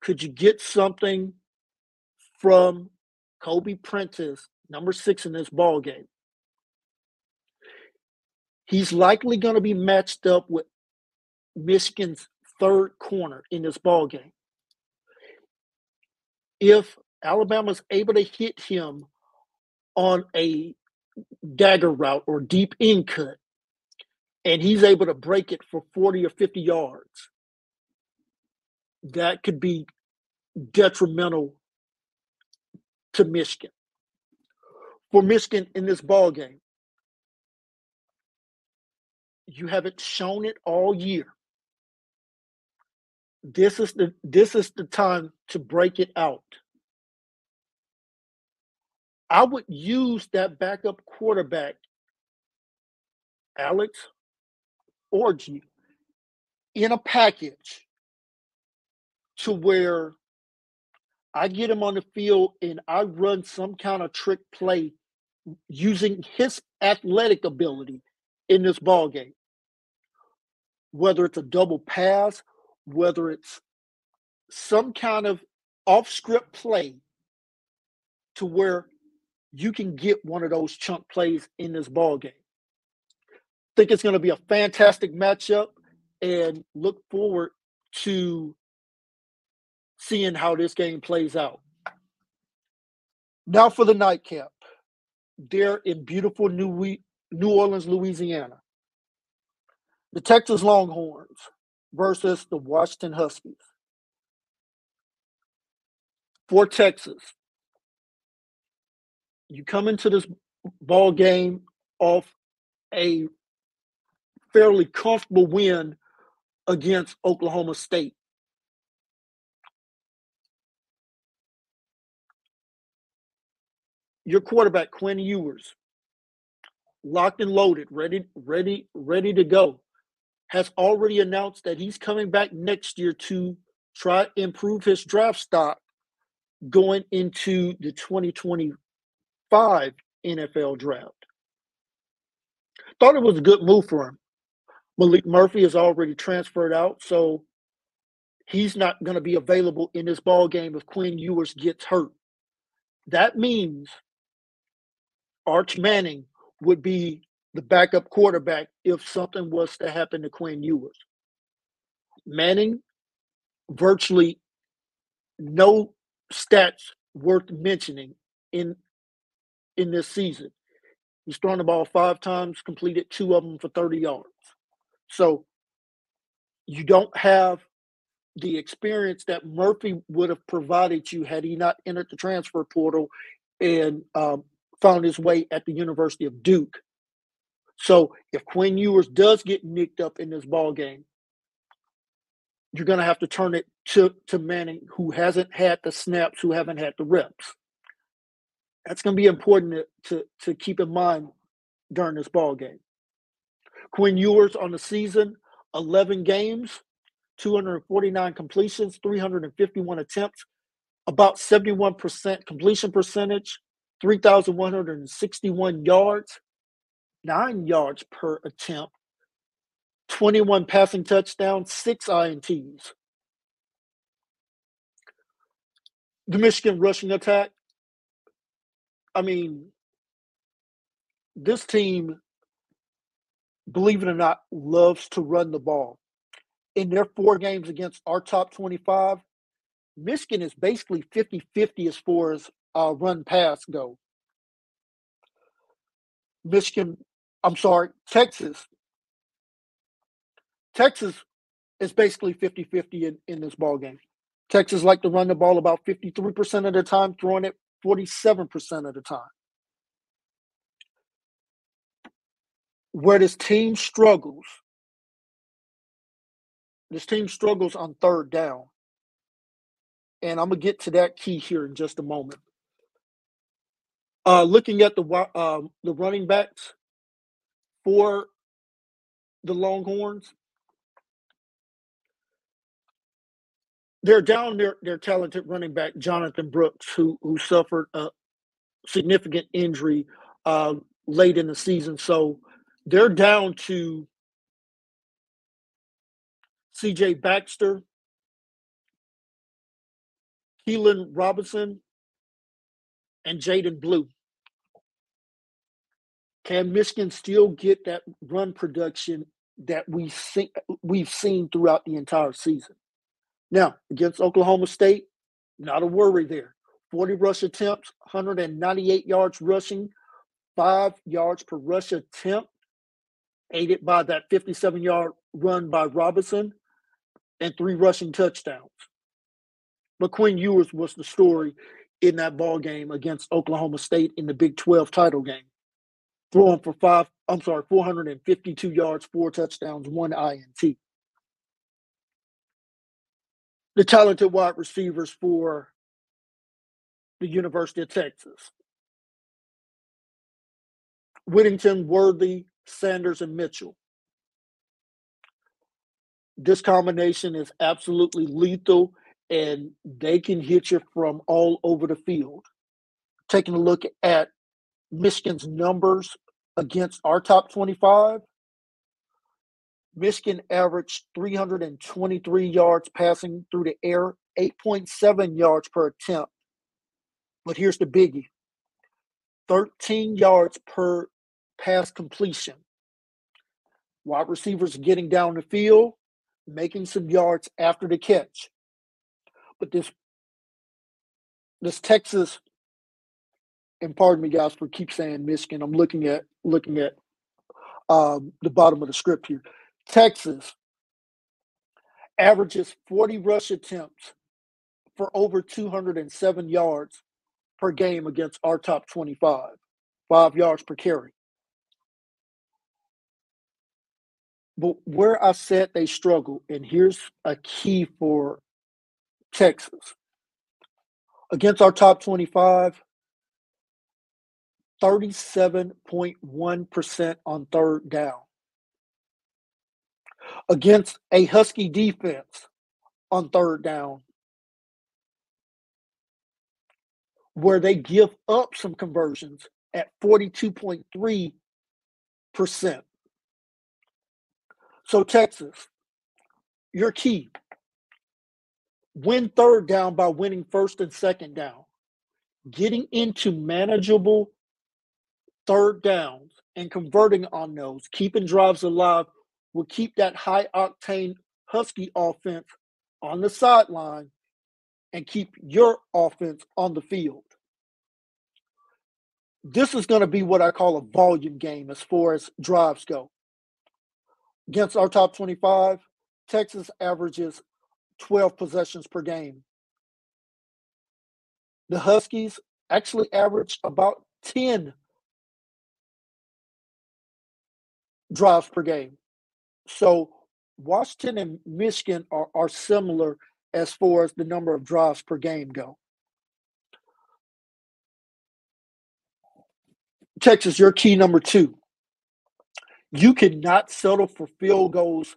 could you get something from Kobe Prentice, number six in this ball game? He's likely going to be matched up with Michigan's third corner in this ball game. If Alabama's able to hit him on a dagger route or deep in cut, and he's able to break it for 40 or 50 yards, that could be detrimental to Michigan. For Michigan in this ball game. You haven't shown it all year. This is the this is the time to break it out. I would use that backup quarterback, Alex Orji, in a package to where I get him on the field and I run some kind of trick play using his athletic ability in this ball game. Whether it's a double pass, whether it's some kind of off script play to where you can get one of those chunk plays in this ball game. Think it's going to be a fantastic matchup and look forward to seeing how this game plays out. Now for the nightcap. They're in beautiful New, New Orleans, Louisiana. The Texas Longhorns versus the Washington Huskies. For Texas, you come into this ball game off a fairly comfortable win against Oklahoma State. Your quarterback, Quinn Ewers, locked and loaded, ready, ready, ready to go, has already announced that he's coming back next year to try improve his draft stock going into the 2025 NFL draft. Thought it was a good move for him. Maalik Murphy is already transferred out, so he's not going to be available in this ball game if Quinn Ewers gets hurt. That means Arch Manning would be the backup quarterback if something was to happen to Quinn Ewers. Manning, virtually no stats worth mentioning in in this season. He's thrown the ball five times, completed two of them for 30 yards. So you don't have the experience that Murphy would have provided you had he not entered the transfer portal and um, found his way at the University of Duke. So if Quinn Ewers does get nicked up in this ball game, you're going to have to turn it to, to Manning, who hasn't had the snaps, who haven't had the reps that's going to be important to, to, to keep in mind during this ball game. Quinn Ewers on the season, 11 games, 249 completions, 351 attempts, about 71% completion percentage, 3,161 yards, nine yards per attempt, 21 passing touchdowns, six INTs. The Michigan rushing attack, I mean, this team, believe it or not, loves to run the ball. In their four games against our top 25, Michigan is basically 50 50 as far as uh, run pass go. Michigan, I'm sorry, Texas. Texas is basically 50 50 in, in this ball game. Texas like to run the ball about 53% of the time, throwing it 47% of the time. Where this team struggles, this team struggles on third down. And I'm going to get to that key here in just a moment. Uh, looking at the uh, the running backs for the Longhorns, they're down their their talented running back Jonathan Brooks, who who suffered a significant injury uh, late in the season. So they're down to C.J. Baxter, Keilan Robinson, and Jaydon Blue. Can Michigan still get that run production that we see, we've seen throughout the entire season? Now, against Oklahoma State, not a worry there. 40 rush attempts, 198 yards rushing, five yards per rush attempt, aided by that 57 yard run by Robinson, and three rushing touchdowns. Quinn Ewers was the story in that ball game against Oklahoma State in the Big 12 title game, throwing for five, I'm sorry, 452 yards, four touchdowns, one INT. The talented wide receivers for the University of Texas. Whittington, Worthy, Sanders, and Mitchell. This combination is absolutely lethal and they can hit you from all over the field. Taking a look at Michigan's numbers against our top 25, Michigan averaged 323 yards passing through the air, 8.7 yards per attempt. But here's the biggie 13 yards per pass completion. Wide receivers getting down the field, making some yards after the catch. But this this Texas, and pardon me guys for keep saying Michigan. I'm looking at looking at um, the bottom of the script here. Texas averages 40 rush attempts for over 207 yards per game against our top 25, five yards per carry. But where I said they struggle, and here's a key for Texas. Against our top 25, 37.1% on third down. Against a Husky defense on third down, where they give up some conversions at 42.3%. So, Texas, your key win third down by winning first and second down. Getting into manageable third downs and converting on those, keeping drives alive, will keep that high octane Husky offense on the sideline and keep your offense on the field. This is going to be what I call a volume game as far as drives go. Against our top 25, Texas averages 12 possessions per game. The Huskies actually average about 10 drives per game. So Washington and Michigan are, are similar as far as the number of drives per game go. Texas, your key number two. You cannot settle for field goals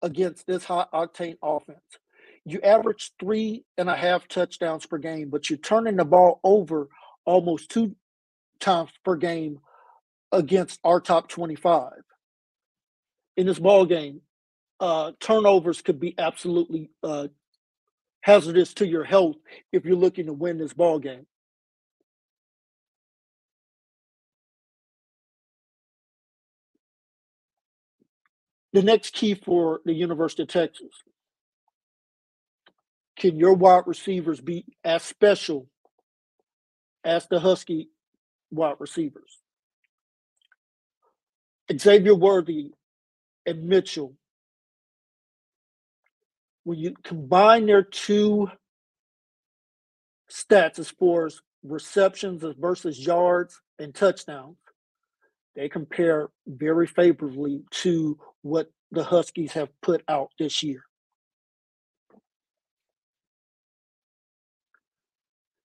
against this high octane offense you average three and a half touchdowns per game, but you're turning the ball over almost two times per game against our top 25. In this ball game, uh, turnovers could be absolutely uh, hazardous to your health if you're looking to win this ball game. The next key for the University of Texas can your wide receivers be as special as the Husky wide receivers? Xavier Worthy and Mitchell, when you combine their two stats as far as receptions versus yards and touchdowns, they compare very favorably to what the Huskies have put out this year.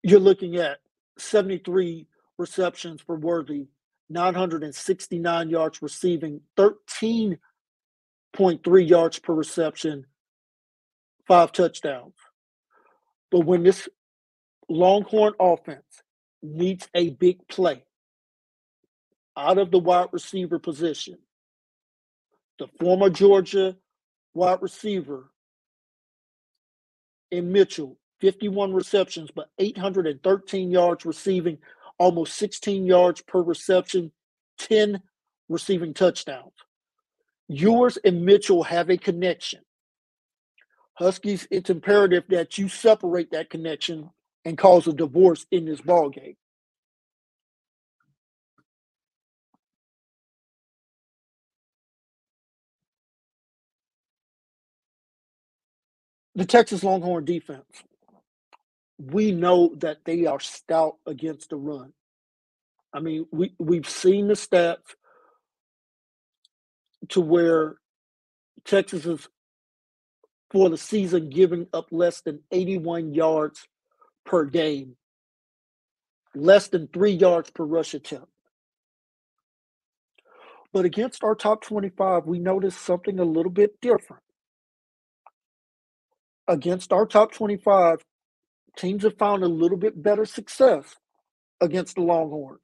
you're looking at 73 receptions for Worthy, 969 yards receiving, 13.3 yards per reception, five touchdowns. But when this Longhorn offense needs a big play out of the wide receiver position, the former Georgia wide receiver in Mitchell 51 receptions, but 813 yards receiving, almost 16 yards per reception, 10 receiving touchdowns. Ewers and Mitchell have a connection. Huskies, it's imperative that you separate that connection and cause a divorce in this ball game. The Texas Longhorn defense we know that they are stout against the run. I mean, we, we've seen the stats to where Texas is for the season giving up less than 81 yards per game, less than three yards per rush attempt. But against our top 25, we noticed something a little bit different. Against our top 25, teams have found a little bit better success against the Longhorns.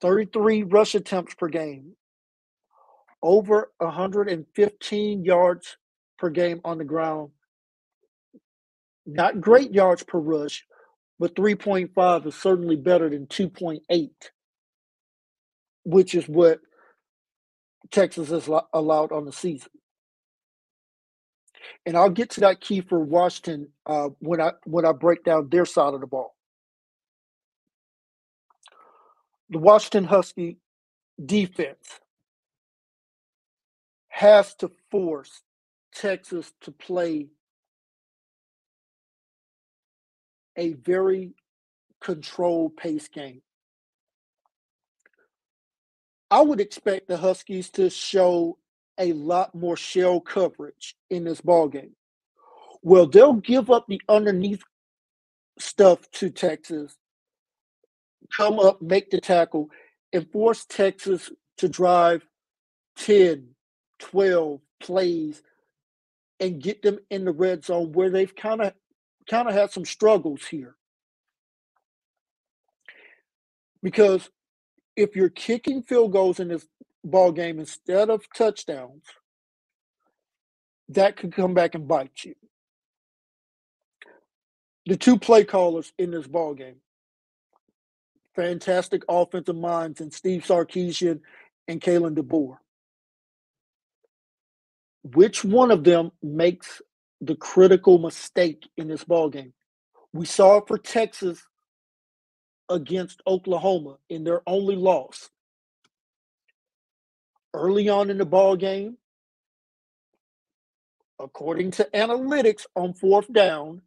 33 rush attempts per game, over 115 yards per game on the ground. Not great yards per rush, but 3.5 is certainly better than 2.8, which is what Texas has allowed on the season. And I'll get to that key for Washington uh, when I when I break down their side of the ball. The Washington Husky defense has to force Texas to play a very controlled pace game. I would expect the Huskies to show a lot more shell coverage in this ball game. Well, they'll give up the underneath stuff to Texas, come up, make the tackle, and force Texas to drive 10, 12 plays and get them in the red zone where they've kind of kind of had some struggles here. Because if you're kicking field goals in this ball game instead of touchdowns, that could come back and bite you. The two play callers in this ball game, fantastic offensive minds, and Steve Sarkisian and Kalen DeBoer. Which one of them makes the critical mistake in this ball game? We saw it for Texas against Oklahoma in their only loss early on in the ball game, according to analytics on fourth down,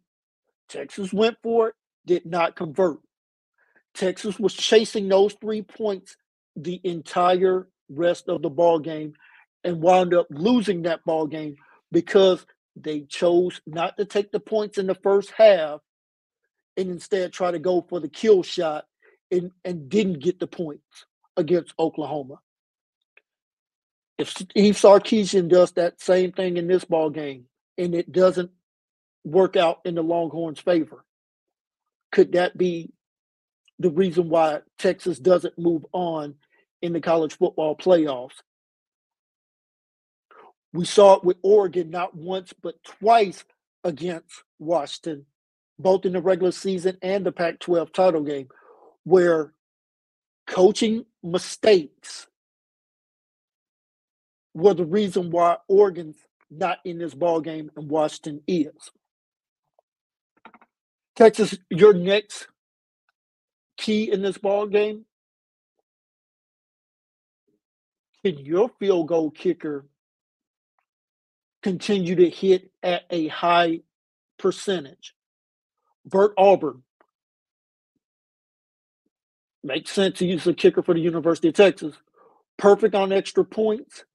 Texas went for it, did not convert. Texas was chasing those three points the entire rest of the ball game and wound up losing that ball game because they chose not to take the points in the first half and instead try to go for the kill shot and, and didn't get the points against Oklahoma if Steve Sarkisian does that same thing in this ball game and it doesn't work out in the Longhorns' favor, could that be the reason why Texas doesn't move on in the college football playoffs? We saw it with Oregon not once but twice against Washington, both in the regular season and the Pac 12 title game, where coaching mistakes were the reason why Oregon's not in this ball game and Washington is. Texas, your next key in this ball game. Can your field goal kicker continue to hit at a high percentage? Bert Auburn makes sense. He's a kicker for the University of Texas. Perfect on extra points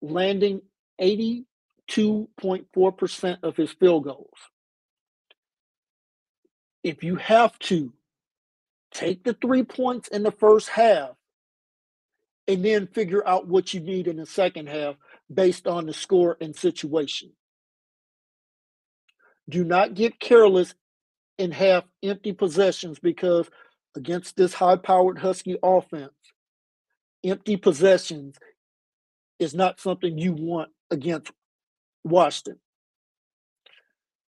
landing 82.4% of his field goals. If you have to take the three points in the first half and then figure out what you need in the second half based on the score and situation. Do not get careless and have empty possessions because against this high powered Husky offense, empty possessions is not something you want against Washington.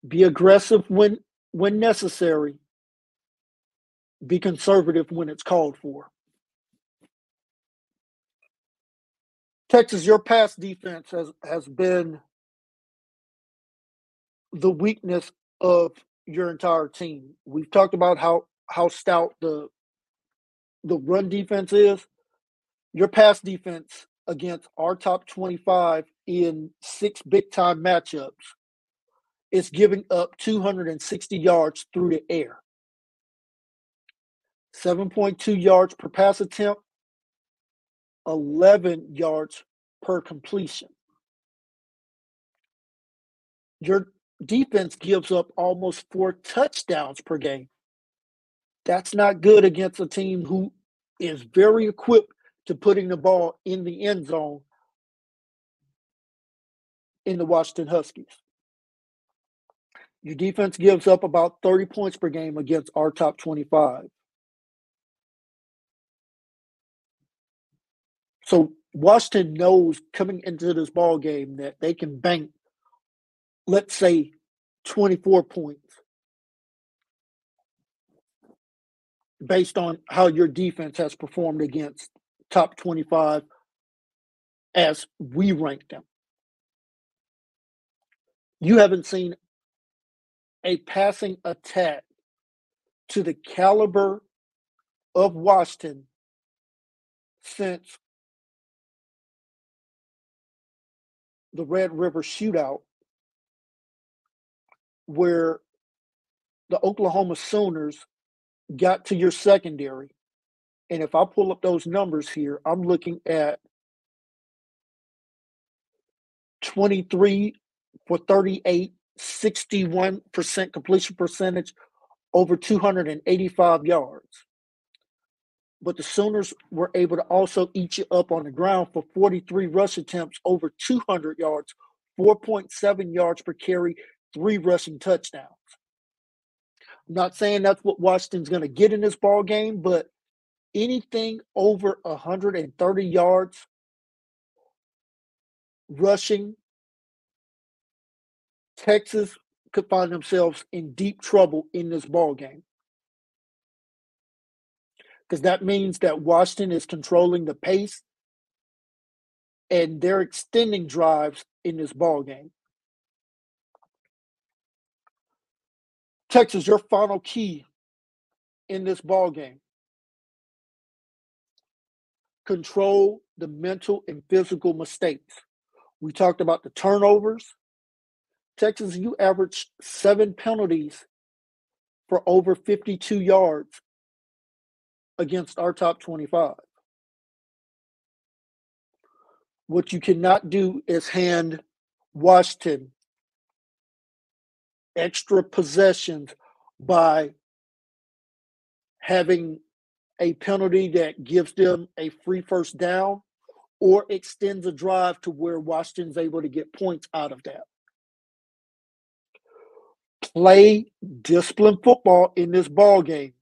Be aggressive when when necessary. Be conservative when it's called for. Texas, your pass defense has, has been the weakness of your entire team. We've talked about how how stout the the run defense is. Your pass defense against our top 25 in six big time matchups is giving up 260 yards through the air. 7.2 yards per pass attempt, 11 yards per completion. Your defense gives up almost four touchdowns per game. That's not good against a team who is very equipped to putting the ball in the end zone in the Washington Huskies. Your defense gives up about 30 points per game against our top 25. So Washington knows coming into this ball game that they can bank, let's say, 24 points based on how your defense has performed against top 25 as we rank them. You haven't seen a passing attack to the caliber of Washington since the Red River shootout, where the Oklahoma Sooners got to your secondary. And if I pull up those numbers here, I'm looking at 23 for 38, 61% completion percentage, over 285 yards. But the Sooners were able to also eat you up on the ground for 43 rush attempts, over 200 yards, 4.7 yards per carry, three rushing touchdowns. I'm not saying that's what Washington's going to get in this ball game, but anything over 130 yards rushing, Texas could find themselves in deep trouble in this ball game. Because that means that Washington is controlling the pace and they're extending drives in this ball game. Texas, your final key in this ball game. Control the mental and physical mistakes. We talked about the turnovers. Texas, you averaged seven penalties for over 52 yards against our top 25. What you cannot do is hand Washington extra possessions by having a penalty that gives them a free first down or extends a drive to where Washington's able to get points out of that. Play disciplined football in this ball game.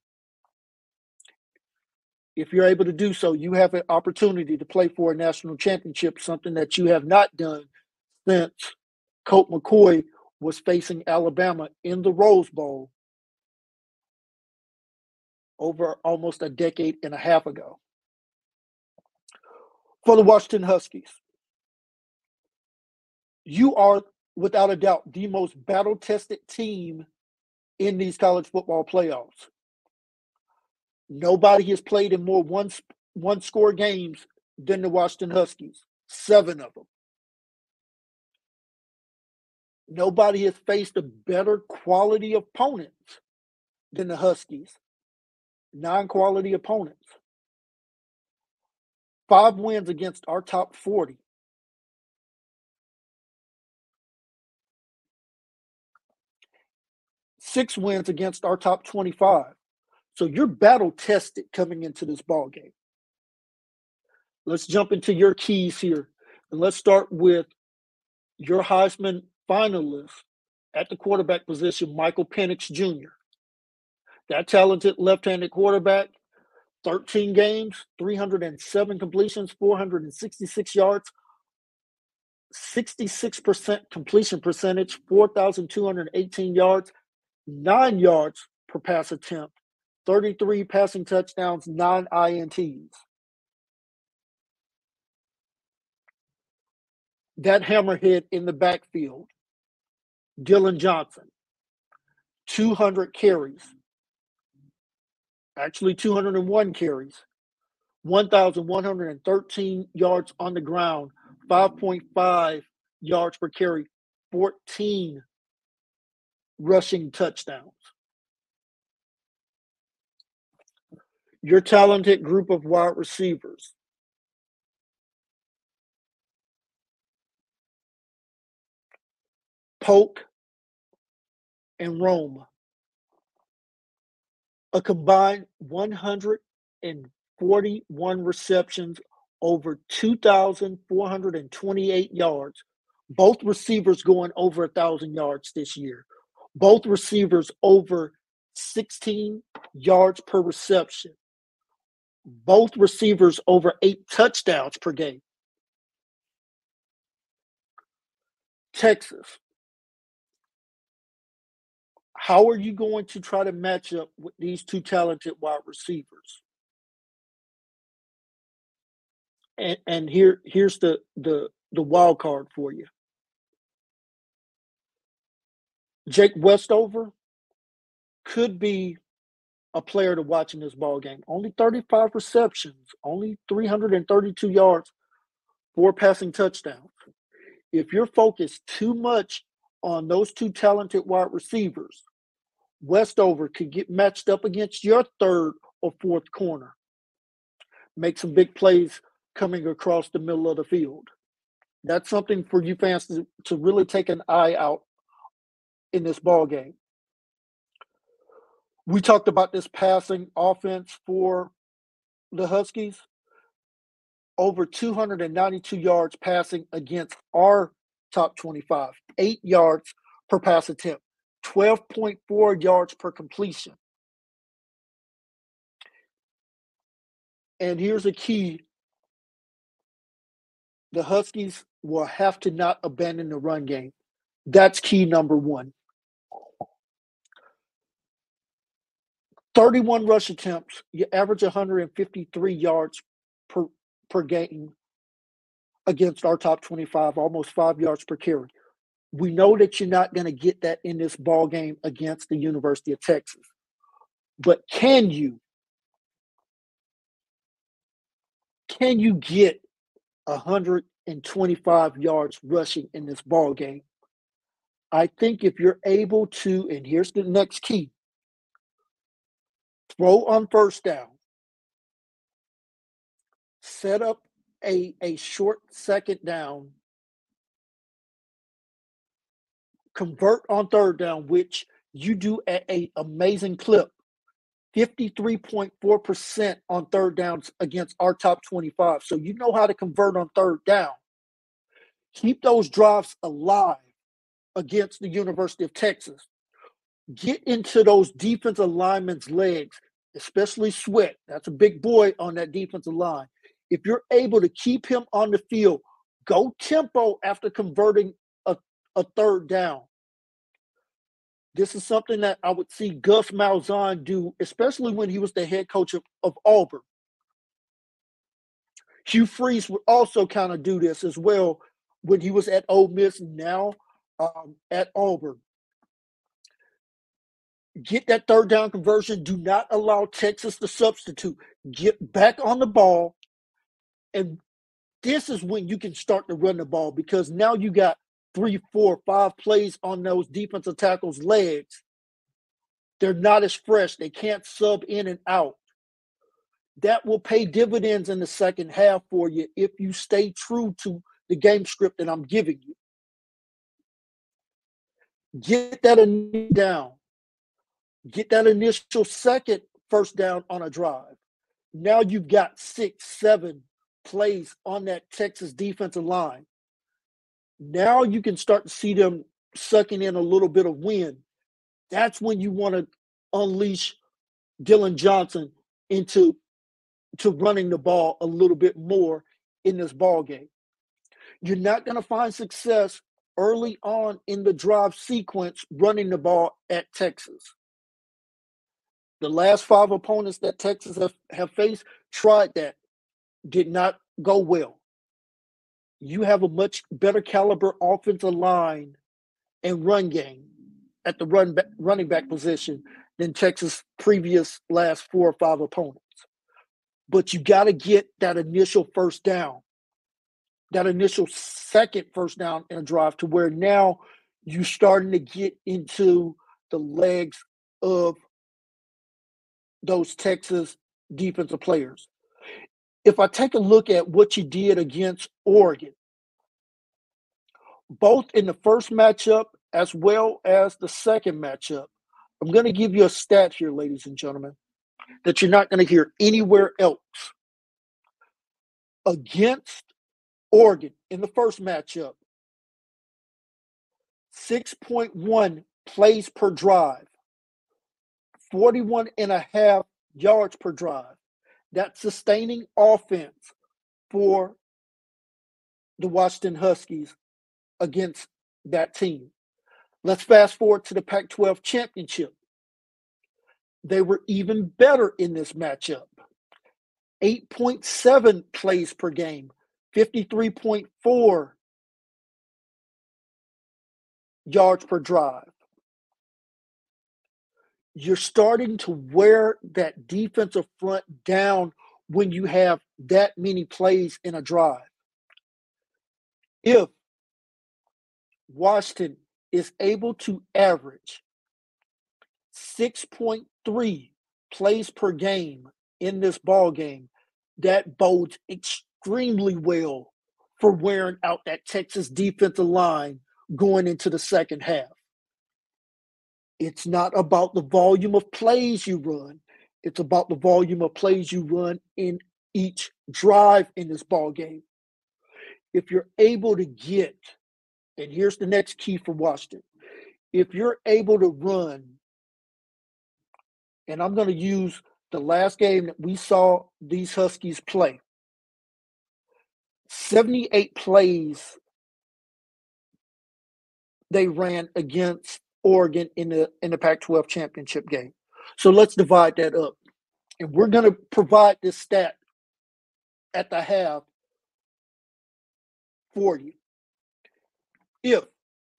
If you're able to do so, you have an opportunity to play for a national championship, something that you have not done since Colt McCoy was facing Alabama in the Rose Bowl over almost a decade and a half ago. For the Washington Huskies, you are without a doubt the most battle tested team in these college football playoffs. Nobody has played in more one, one score games than the Washington Huskies, seven of them. Nobody has faced a better quality opponents than the Huskies. Non quality opponents. Five wins against our top 40. Six wins against our top 25. So you're battle tested coming into this ball game. Let's jump into your keys here. And let's start with your Heisman finalist at the quarterback position, Michael Penix Jr. That talented left handed quarterback, 13 games, 307 completions, 466 yards, 66% completion percentage, 4,218 yards, nine yards per pass attempt, 33 passing touchdowns, nine INTs. That hammerhead in the backfield. Dillon Johnson, 200 carries, actually 201 carries, 1,113 yards on the ground, 5.5 yards per carry, 14 rushing touchdowns. Your talented group of wide receivers. Polk and Rome. A combined 141 receptions, over 2,428 yards. Both receivers going over a 1,000 yards this year. Both receivers over 16 yards per reception. Both receivers over eight touchdowns per game. Texas. How are you going to try to match up with these two talented wide receivers? And, and here here's the the the wild card for you. Jake Westover could be a player to watch in this ball game. Only 35 receptions, only 332 yards, four passing touchdowns. If you're focused too much on those two talented wide receivers, Westover could get matched up against your third or fourth corner. Make some big plays coming across the middle of the field. That's something for you fans to, to really take an eye out in this ball game. We talked about this passing offense for the Huskies. Over 292 yards passing against our top 25, eight yards per pass attempt, 12.4 yards per completion. And here's a key the Huskies will have to not abandon the run game. That's key number one. 31 rush attempts, you average 153 yards per, per game against our top 25, almost five yards per carry. We know that you're not going to get that in this ball game against the University of Texas. But can you? Can you get 125 yards rushing in this ball game? I think if you're able to, and here's the next key throw on first down, set up a, a short second down, convert on third down, which you do at a amazing clip. 53.4% on third downs against our top 25. So you know how to convert on third down. Keep those drives alive against the University of Texas. Get into those defensive linemen's legs, especially Sweat. That's a big boy on that defensive line. If you're able to keep him on the field, go tempo after converting a, a third down. This is something that I would see Gus Malzahn do, especially when he was the head coach of, of Auburn. Hugh Freeze would also kind of do this as well when he was at Ole Miss, now um, at Auburn get that third down conversion. Do not allow Texas to substitute. Get back on the ball. And this is when you can start to run the ball because now you got three, four, five plays on those defensive tackles' legs. They're not as fresh. They can't sub in and out. That will pay dividends in the second half for you if you stay true to the game script that I'm giving you. Get that down get that initial second first down on a drive. Now you've got six, seven plays on that Texas defensive line. Now you can start to see them sucking in a little bit of wind. That's when you want to unleash Dillon Johnson into to running the ball a little bit more in this ball game. You're not going to find success early on in the drive sequence running the ball at Texas. The last five opponents that Texas have, have faced tried that, did not go well. You have a much better caliber offensive line and run game at the run back, running back position than Texas' previous last four or five opponents. But you got to get that initial first down, that initial second first down in a drive to where now you're starting to get into the legs of those Texas defensive players. If I take a look at what you did against Oregon, both in the first matchup as well as the second matchup, I'm going to give you a stat here, ladies and gentlemen, that you're not going to hear anywhere else. Against Oregon in the first matchup, 6.1 plays per drive, 41 and a half yards per drive. That sustaining offense for the Washington Huskies against that team. Let's fast forward to the Pac 12 championship. They were even better in this matchup 8.7 plays per game, 53.4 yards per drive. You're starting to wear that defensive front down when you have that many plays in a drive. If Washington is able to average 6.3 plays per game in this ball game, that bodes extremely well for wearing out that Texas defensive line going into the second half. It's not about the volume of plays you run. It's about the volume of plays you run in each drive in this ball game. If you're able to get, and here's the next key for Washington, if you're able to run, and I'm going to use the last game that we saw these Huskies play, 78 plays they ran against Oregon in the in the Pac-12 championship game. So let's divide that up. And we're going to provide this stat at the half for you. If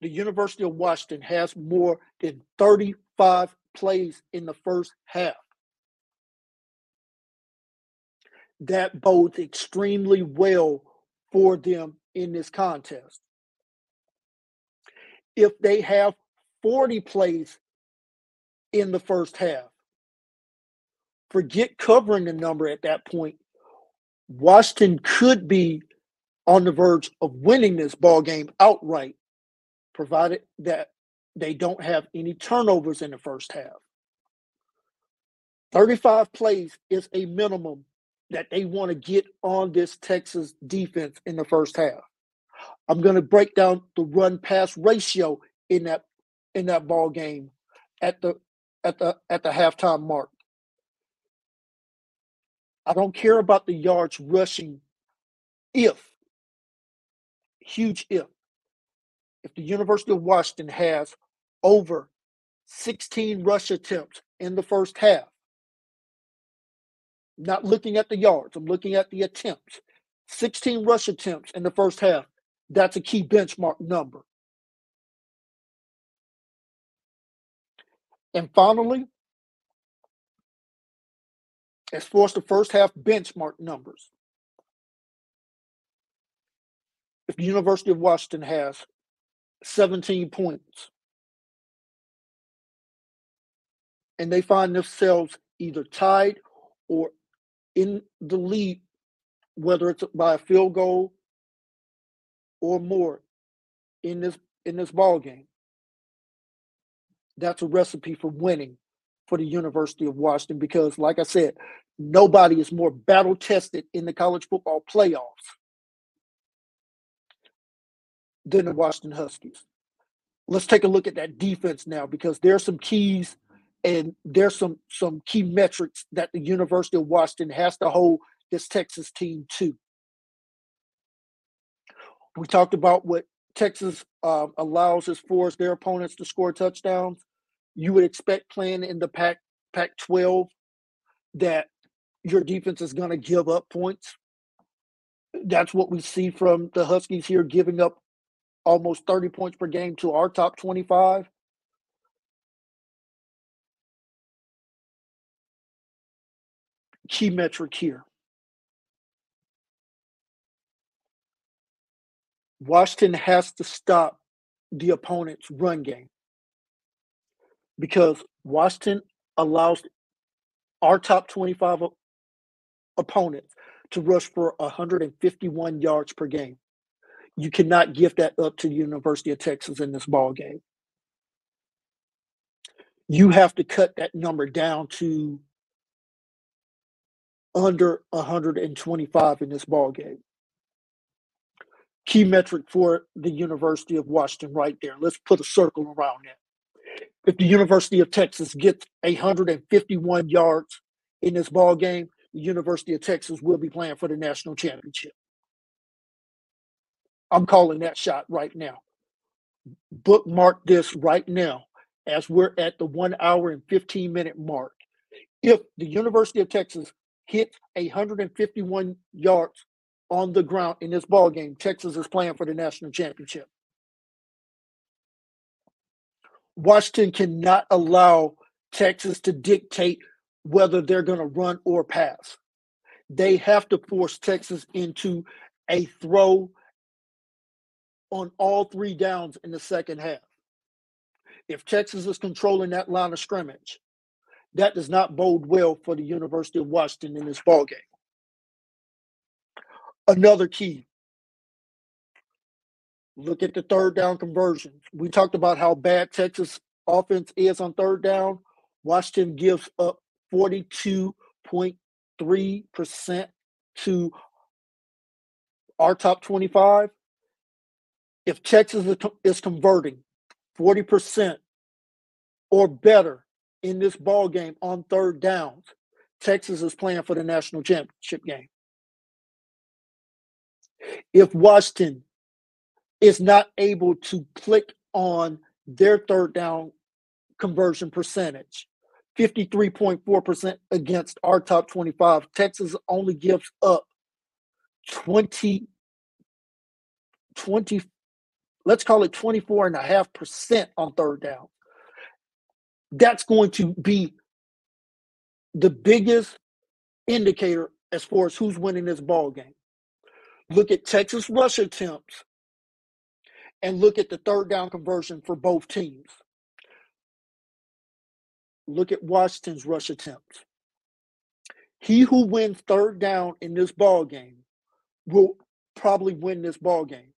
the University of Washington has more than 35 plays in the first half, that bodes extremely well for them in this contest. If they have 40 plays in the first half, forget covering the number at that point. Washington could be on the verge of winning this ball game outright, provided that they don't have any turnovers in the first half. 35 plays is a minimum that they want to get on this Texas defense in the first half. I'm going to break down the run pass ratio in that in that ball game at the at the at the halftime mark. I don't care about the yards rushing if huge if if the University of Washington has over 16 rush attempts in the first half. Not looking at the yards, I'm looking at the attempts. 16 rush attempts in the first half. That's a key benchmark number. And finally, as far as the first half benchmark numbers, if the University of Washington has 17 points and they find themselves either tied or in the lead, whether it's by a field goal or more in this in this ball game, that's a recipe for winning for the University of Washington because, like I said, nobody is more battle tested in the college football playoffs than the Washington Huskies. Let's take a look at that defense now because there's some keys and there's some some key metrics that the University of Washington has to hold this Texas team to. We talked about what Texas uh, allows as far as their opponents to score touchdowns. You would expect playing in the Pac Pac 12 that your defense is going to give up points. That's what we see from the Huskies here, giving up almost 30 points per game to our top 25. Key metric here. Washington has to stop the opponent's run game. Because Washington allows our top 25 opponents to rush for 151 yards per game. You cannot give that up to the University of Texas in this ball game. You have to cut that number down to under 125 in this ball game. Key metric for the University of Washington right there. Let's put a circle around that. If the University of Texas gets 151 yards in this ball game, the University of Texas will be playing for the national championship. I'm calling that shot right now. Bookmark this right now as we're at the one hour and 15 minute mark. If the University of Texas hits 151 yards on the ground in this ball game, Texas is playing for the national championship. Washington cannot allow Texas to dictate whether they're going to run or pass. They have to force Texas into a throw on all three downs in the second half. If Texas is controlling that line of scrimmage, that does not bode well for the University of Washington in this ball game. Another key. Look at the third down conversions. We talked about how bad Texas offense is on third down. Washington gives up 42.3% to our top 25. If Texas is converting 40% or better in this ball game on third downs, Texas is playing for the national championship game. If Washington is not able to click on their third down conversion percentage, 53.4% against our top 25. Texas only gives up 20, 20 let's call it 24.5% on third down. That's going to be the biggest indicator as far as who's winning this ball game. Look at Texas rush attempts and look at the third down conversion for both teams. Look at Washington's rush attempts. He who wins third down in this ball game will probably win this ball game.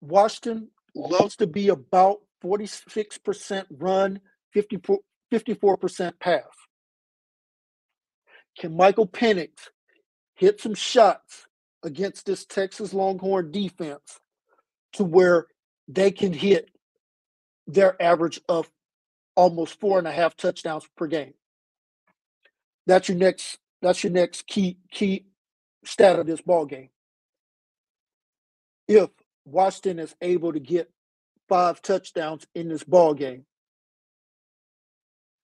Washington loves to be about 46% run, 54, 54% pass. Can Michael Penix hit some shots against this Texas Longhorn defense to where they can hit their average of almost four and a half touchdowns per game. That's your next that's your next key key stat of this ball game. If Washington is able to get five touchdowns in this ball game,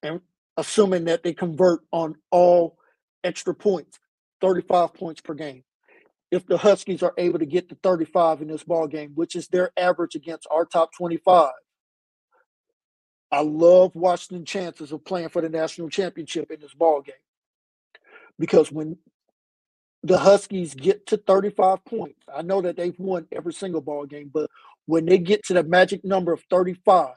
and assuming that they convert on all extra points, 35 points per game if the Huskies are able to get to 35 in this ball game, which is their average against our top 25. I love Washington chances of playing for the national championship in this ball game. Because when the Huskies get to 35 points, I know that they've won every single ball game, but when they get to the magic number of 35,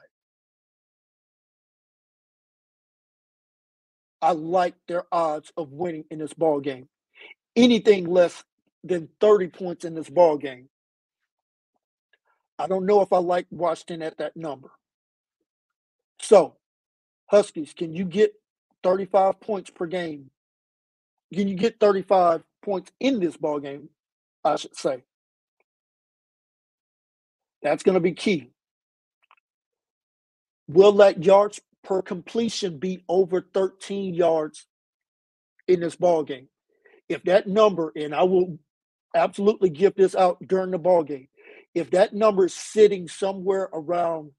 I like their odds of winning in this ball game. Anything less than 30 points in this ball game. I don't know if I like Washington at that number. So, Huskies, can you get 35 points per game? Can you get 35 points in this ball game? I should say. That's going to be key. Will that yards per completion be over 13 yards in this ball game? If that number, and I will absolutely give this out during the ball game. If that number is sitting somewhere around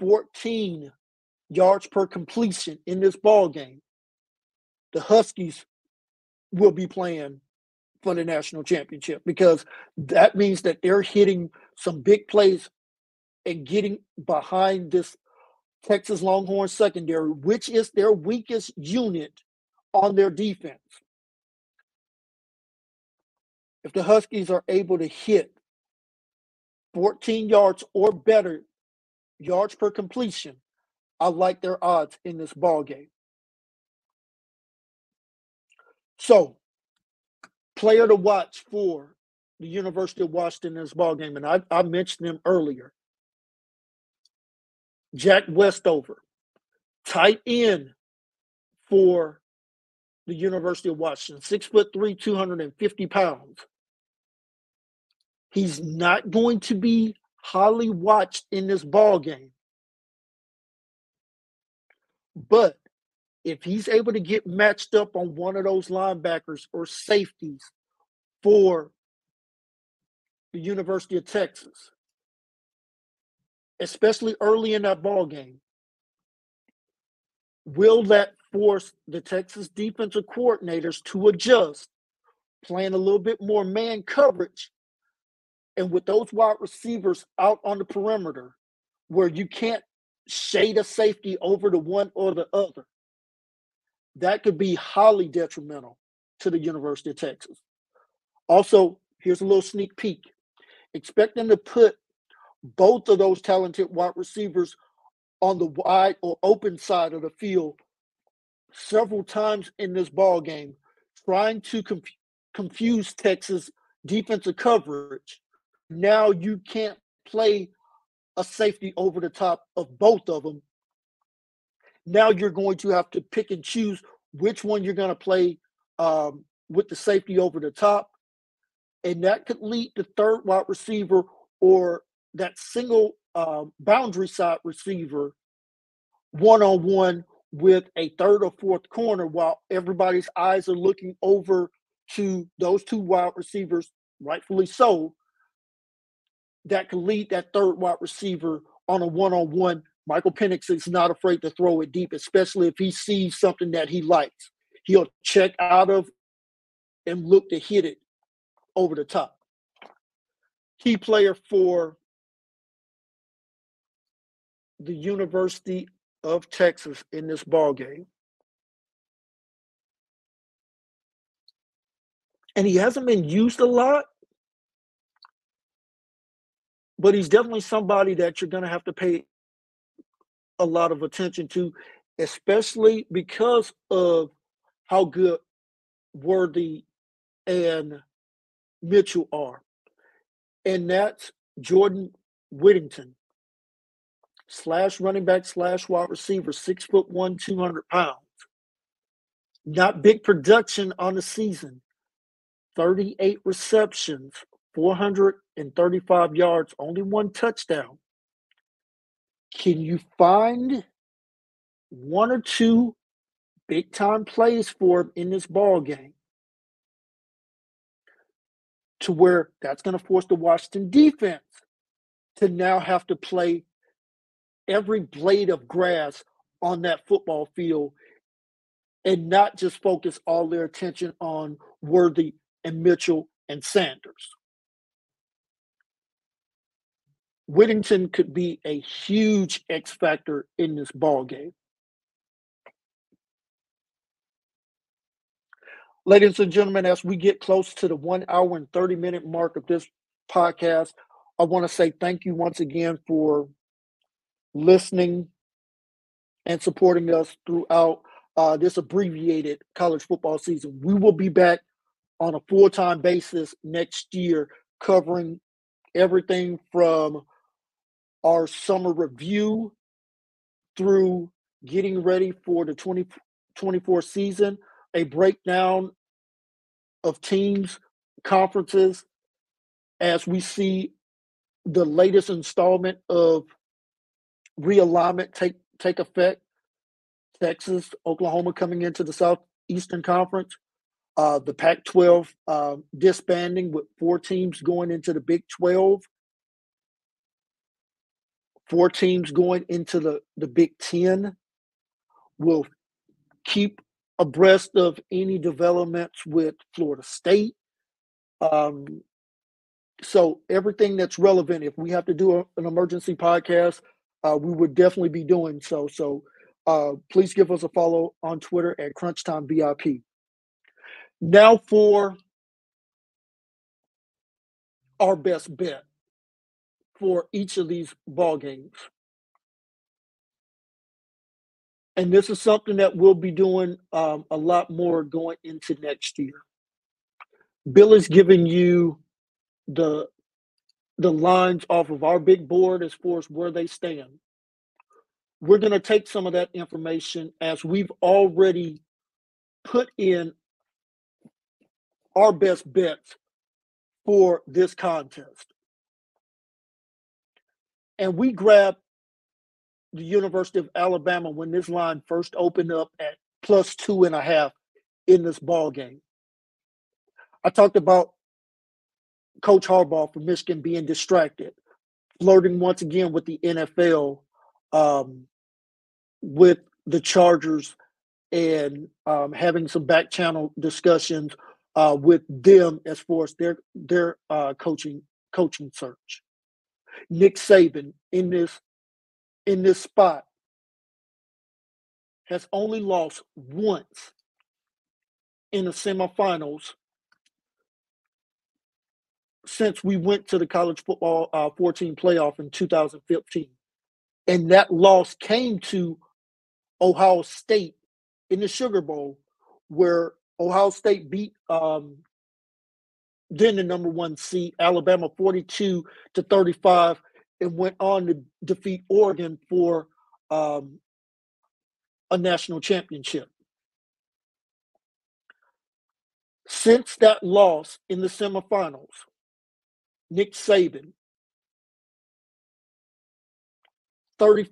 14 yards per completion in this ball game, the Huskies will be playing for the national championship because that means that they're hitting some big plays and getting behind this Texas Longhorn secondary, which is their weakest unit on their defense. if the Huskies are able to hit 14 yards or better yards per completion, I like their odds in this ball game. So, player to watch for the University of Washington in this ball game, and I, I mentioned him earlier. Jack Westover, tight end for the University of Washington, six foot three, 250 pounds. He's not going to be highly watched in this ball game. But if he's able to get matched up on one of those linebackers or safeties for the University of Texas, especially early in that ball game, will that force the Texas defensive coordinators to adjust, playing a little bit more man coverage, and with those wide receivers out on the perimeter, where you can't shade a safety over to one or the other, that could be highly detrimental to the University of Texas. Also, here's a little sneak peek. Expect them to put both of those talented wide receivers on the wide or open side of the field several times in this ball game, trying to conf- confuse Texas defensive coverage. Now you can't play a safety over the top of both of them. Now you're going to have to pick and choose which one you're going to play um, with the safety over the top. And that could lead to third wide receiver or that single uh, boundary side receiver one on one with a third or fourth corner while everybody's eyes are looking over to those two wide receivers, rightfully so, that could lead that third wide receiver on a one on one. Michael Penix is not afraid to throw it deep, especially if he sees something that he likes. He'll check out of and look to hit it over the top. Key player for the University of Texas in this ball game. And he hasn't been used a lot, but he's definitely somebody that you're going to have to pay a lot of attention to, especially because of how good Worthy and Mitchell are. And that's Jordan Whittington slash running back slash wide receiver, six foot one, 200 pounds. Not big production on the season. 38 receptions, 435 yards, only one touchdown. Can you find one or two big time plays for him in this ball game? To where that's going to force the Washington defense to now have to play every blade of grass on that football field and not just focus all their attention on Worthy and Mitchell and Sanders. Whittington could be a huge X factor in this ball game. Ladies and gentlemen, as we get close to the one hour and 30 minute mark of this podcast, I want to say thank you once again for listening and supporting us throughout uh, this abbreviated college football season. We will be back on a full time basis next year, covering everything from our summer review through getting ready for the 2024 season, a breakdown of teams, conferences, as we see the latest installment of realignment take take effect. Texas, Oklahoma coming into the Southeastern Conference. Uh, the Pac-12 uh, disbanding with four teams going into the Big 12. Four teams going into the, the Big 10 will keep abreast of any developments with Florida State. Um, so everything that's relevant, if we have to do a, an emergency podcast, uh, we would definitely be doing so. So uh, please give us a follow on Twitter at Crunch Time VIP. Now for our best bet for each of these ball games. And this is something that we'll be doing um, a lot more going into next year. Bill is giving you the the lines off of our big board as far as where they stand. We're going to take some of that information as we've already put in our best bets for this contest. And we grabbed the University of Alabama when this line first opened up at plus two and a half in this ball game. I talked about Coach Harbaugh from Michigan being distracted, flirting once again with the NFL, um, with the Chargers, and um, having some back channel discussions uh, with them as far as their their uh, coaching coaching search. Nick Saban in this in this spot has only lost once in the semifinals since we went to the college football uh, 14 playoff in 2015. And that loss came to Ohio State in the Sugar Bowl, where Ohio State beat um, then the number one seed, Alabama 42 to 35, and went on to defeat Oregon for um, a national championship. Since that loss in the semifinals, Nick Saban, 30,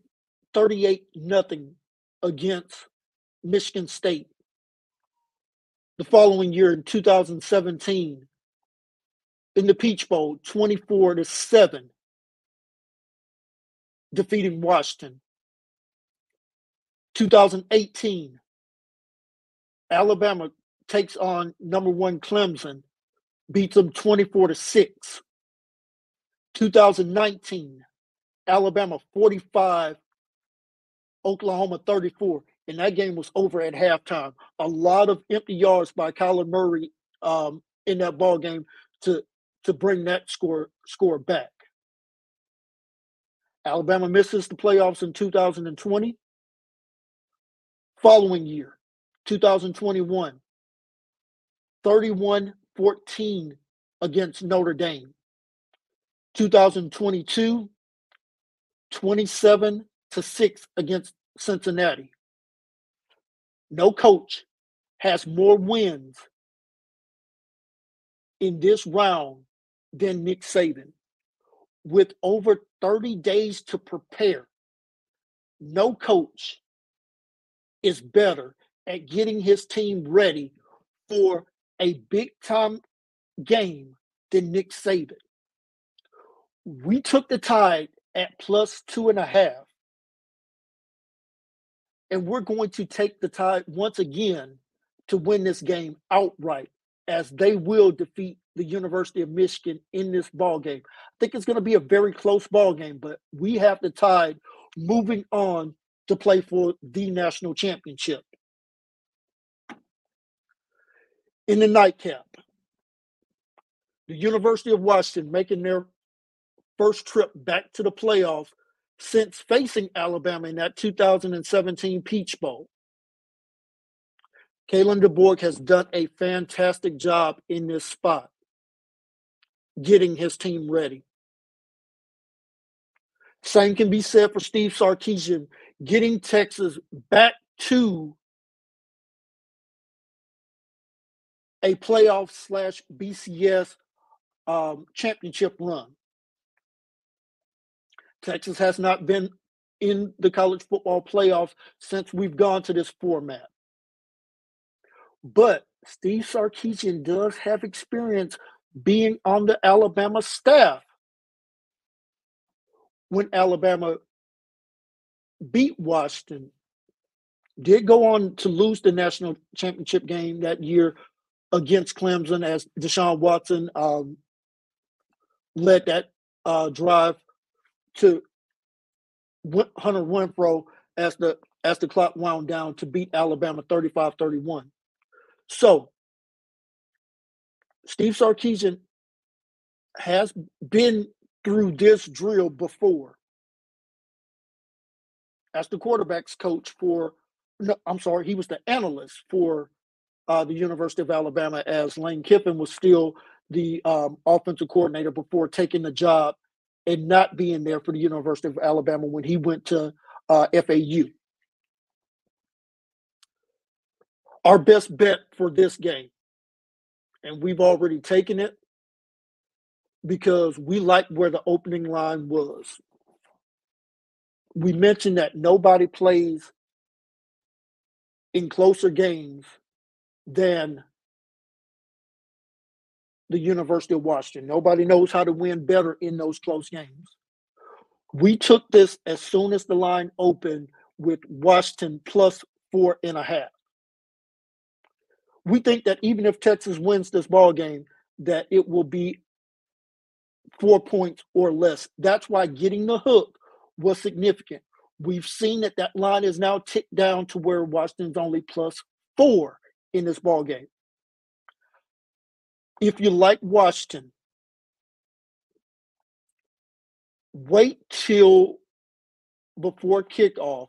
38 nothing against Michigan State. The following year in 2017, in the Peach Bowl, 24 to 7, defeating Washington. 2018, Alabama takes on number one Clemson, beats them 24 to 6. 2019, Alabama 45, Oklahoma 34. And that game was over at halftime. A lot of empty yards by Kyler Murray um, in that ball game to to bring that score score back. Alabama misses the playoffs in 2020. Following year, 2021, 31 14 against Notre Dame. 2022, 27 to 6 against Cincinnati. No coach has more wins in this round than Nick Saban. With over 30 days to prepare, no coach is better at getting his team ready for a big time game than Nick Saban. We took the tide at plus two and a half. And we're going to take the tide once again to win this game outright, as they will defeat the University of Michigan in this ball game. I think it's going to be a very close ball game, but we have the tide moving on to play for the national championship. In the nightcap, the University of Washington making their first trip back to the playoffs since facing Alabama in that 2017 Peach Bowl. Kalen DeBoer has done a fantastic job in this spot, getting his team ready. Same can be said for Steve Sarkisian, getting Texas back to a playoff slash BCS um, championship run. Texas has not been in the college football playoffs since we've gone to this format. But Steve Sarkisian does have experience being on the Alabama staff when Alabama beat Washington, did go on to lose the national championship game that year against Clemson as Deshaun Watson um, led that uh, drive to Hunter Renfrow as the as the clock wound down to beat Alabama 35-31. So Steve Sarkisian has been through this drill before as the quarterbacks coach for no, I'm sorry, he was the analyst for uh, the University of Alabama as Lane Kiffin was still the um, offensive coordinator before taking the job and not being there for the University of Alabama when he went to uh, FAU. Our best bet for this game, and we've already taken it because we like where the opening line was. We mentioned that nobody plays in closer games than the University of Washington. Nobody knows how to win better in those close games. We took this as soon as the line opened with Washington plus four and a half. We think that even if Texas wins this ball game, that it will be four points or less. That's why getting the hook was significant. We've seen that that line is now ticked down to where Washington's only plus four in this ball game. If you like Washington, wait till before kickoff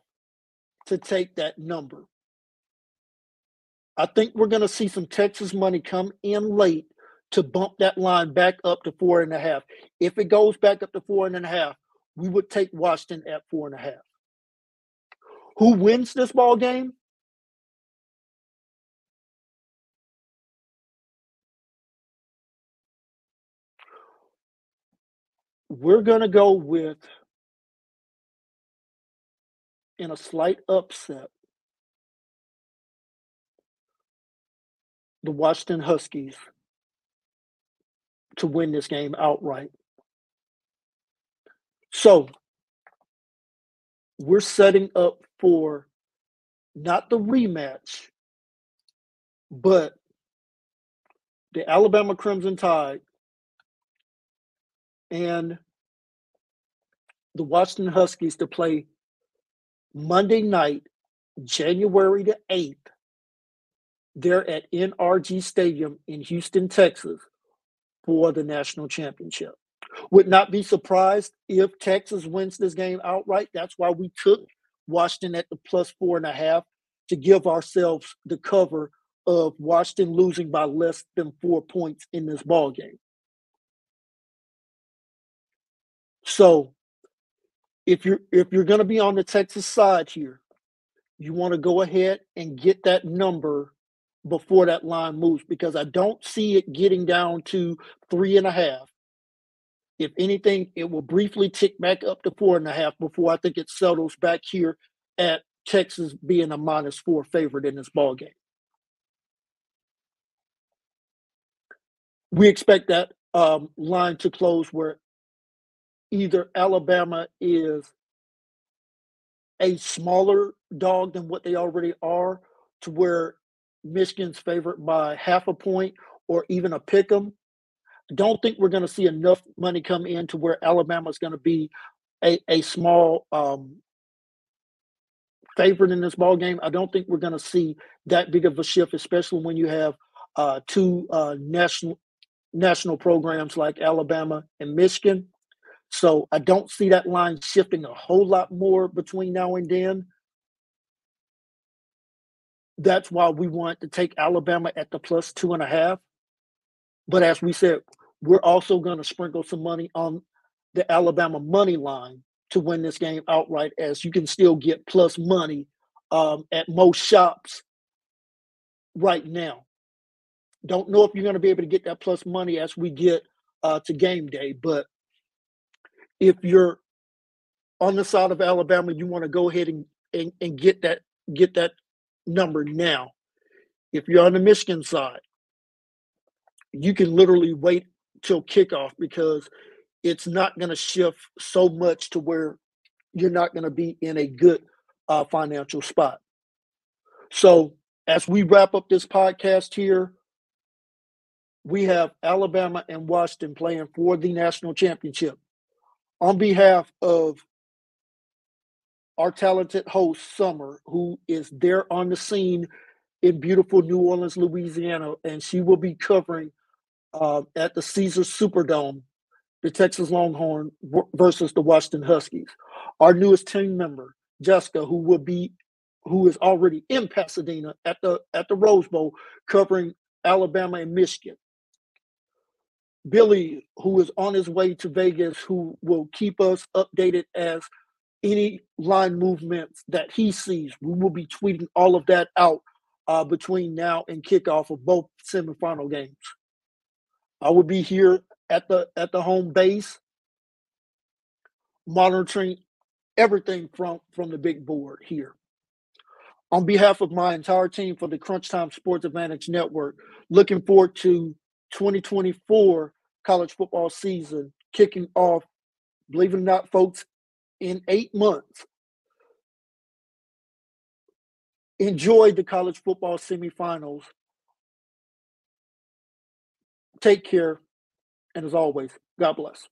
to take that number. I think we're going to see some Texas money come in late to bump that line back up to four and a half. If it goes back up to four and a half, we would take Washington at four and a half. Who wins this ball game? We're going to go with, in a slight upset, the Washington Huskies to win this game outright. So we're setting up for not the rematch, but the Alabama Crimson Tide and the Washington Huskies to play Monday night, January the 8th. They're at NRG Stadium in Houston, Texas for the national championship. Would not be surprised if Texas wins this game outright. That's why we took Washington at the plus four and a half to give ourselves the cover of Washington losing by less than four points in this ball game. So if you're if you're going to be on the Texas side here, you want to go ahead and get that number before that line moves because I don't see it getting down to three and a half. If anything, it will briefly tick back up to four and a half before I think it settles back here at Texas being a minus four favorite in this ball game. We expect that um, line to close where either Alabama is a smaller dog than what they already are, to where Michigan's favored by half a point or even a pick 'em. Don't think we're going to see enough money come in to where Alabama is going to be a, a small um, favorite in this ball game. I don't think we're going to see that big of a shift, especially when you have uh, two uh, national national programs like Alabama and Michigan. So I don't see that line shifting a whole lot more between now and then. That's why we want to take Alabama at the plus two and a half. But as we said, we're also going to sprinkle some money on the Alabama money line to win this game outright, as you can still get plus money um, at most shops right now. Don't know if you're going to be able to get that plus money as we get uh, to game day, but if you're on the side of Alabama, you want to go ahead and, and, and get that get that number now. If you're on the Michigan side, you can literally wait till kickoff because it's not going to shift so much to where you're not going to be in a good uh, financial spot. So, as we wrap up this podcast here, we have Alabama and Washington playing for the national championship. On behalf of our talented host, Summer, who is there on the scene in beautiful New Orleans, Louisiana, and she will be covering uh, at the Caesars Superdome the Texas Longhorn versus the Washington Huskies. Our newest team member, Jessica, who will be who is already in Pasadena at the at the Rose Bowl covering Alabama and Michigan. Billy, who is on his way to Vegas, who will keep us updated as any line movements that he sees. We will be tweeting all of that out uh, between now and kickoff of both semifinal games. I will be here at the at the home base, monitoring everything from from the big board here. On behalf of my entire team for the Crunch Time Sports Advantage Network, looking forward to 2024 college football season kicking off, believe it or not, folks, in eight months. Enjoy the college football semifinals. Take care. And as always, God bless.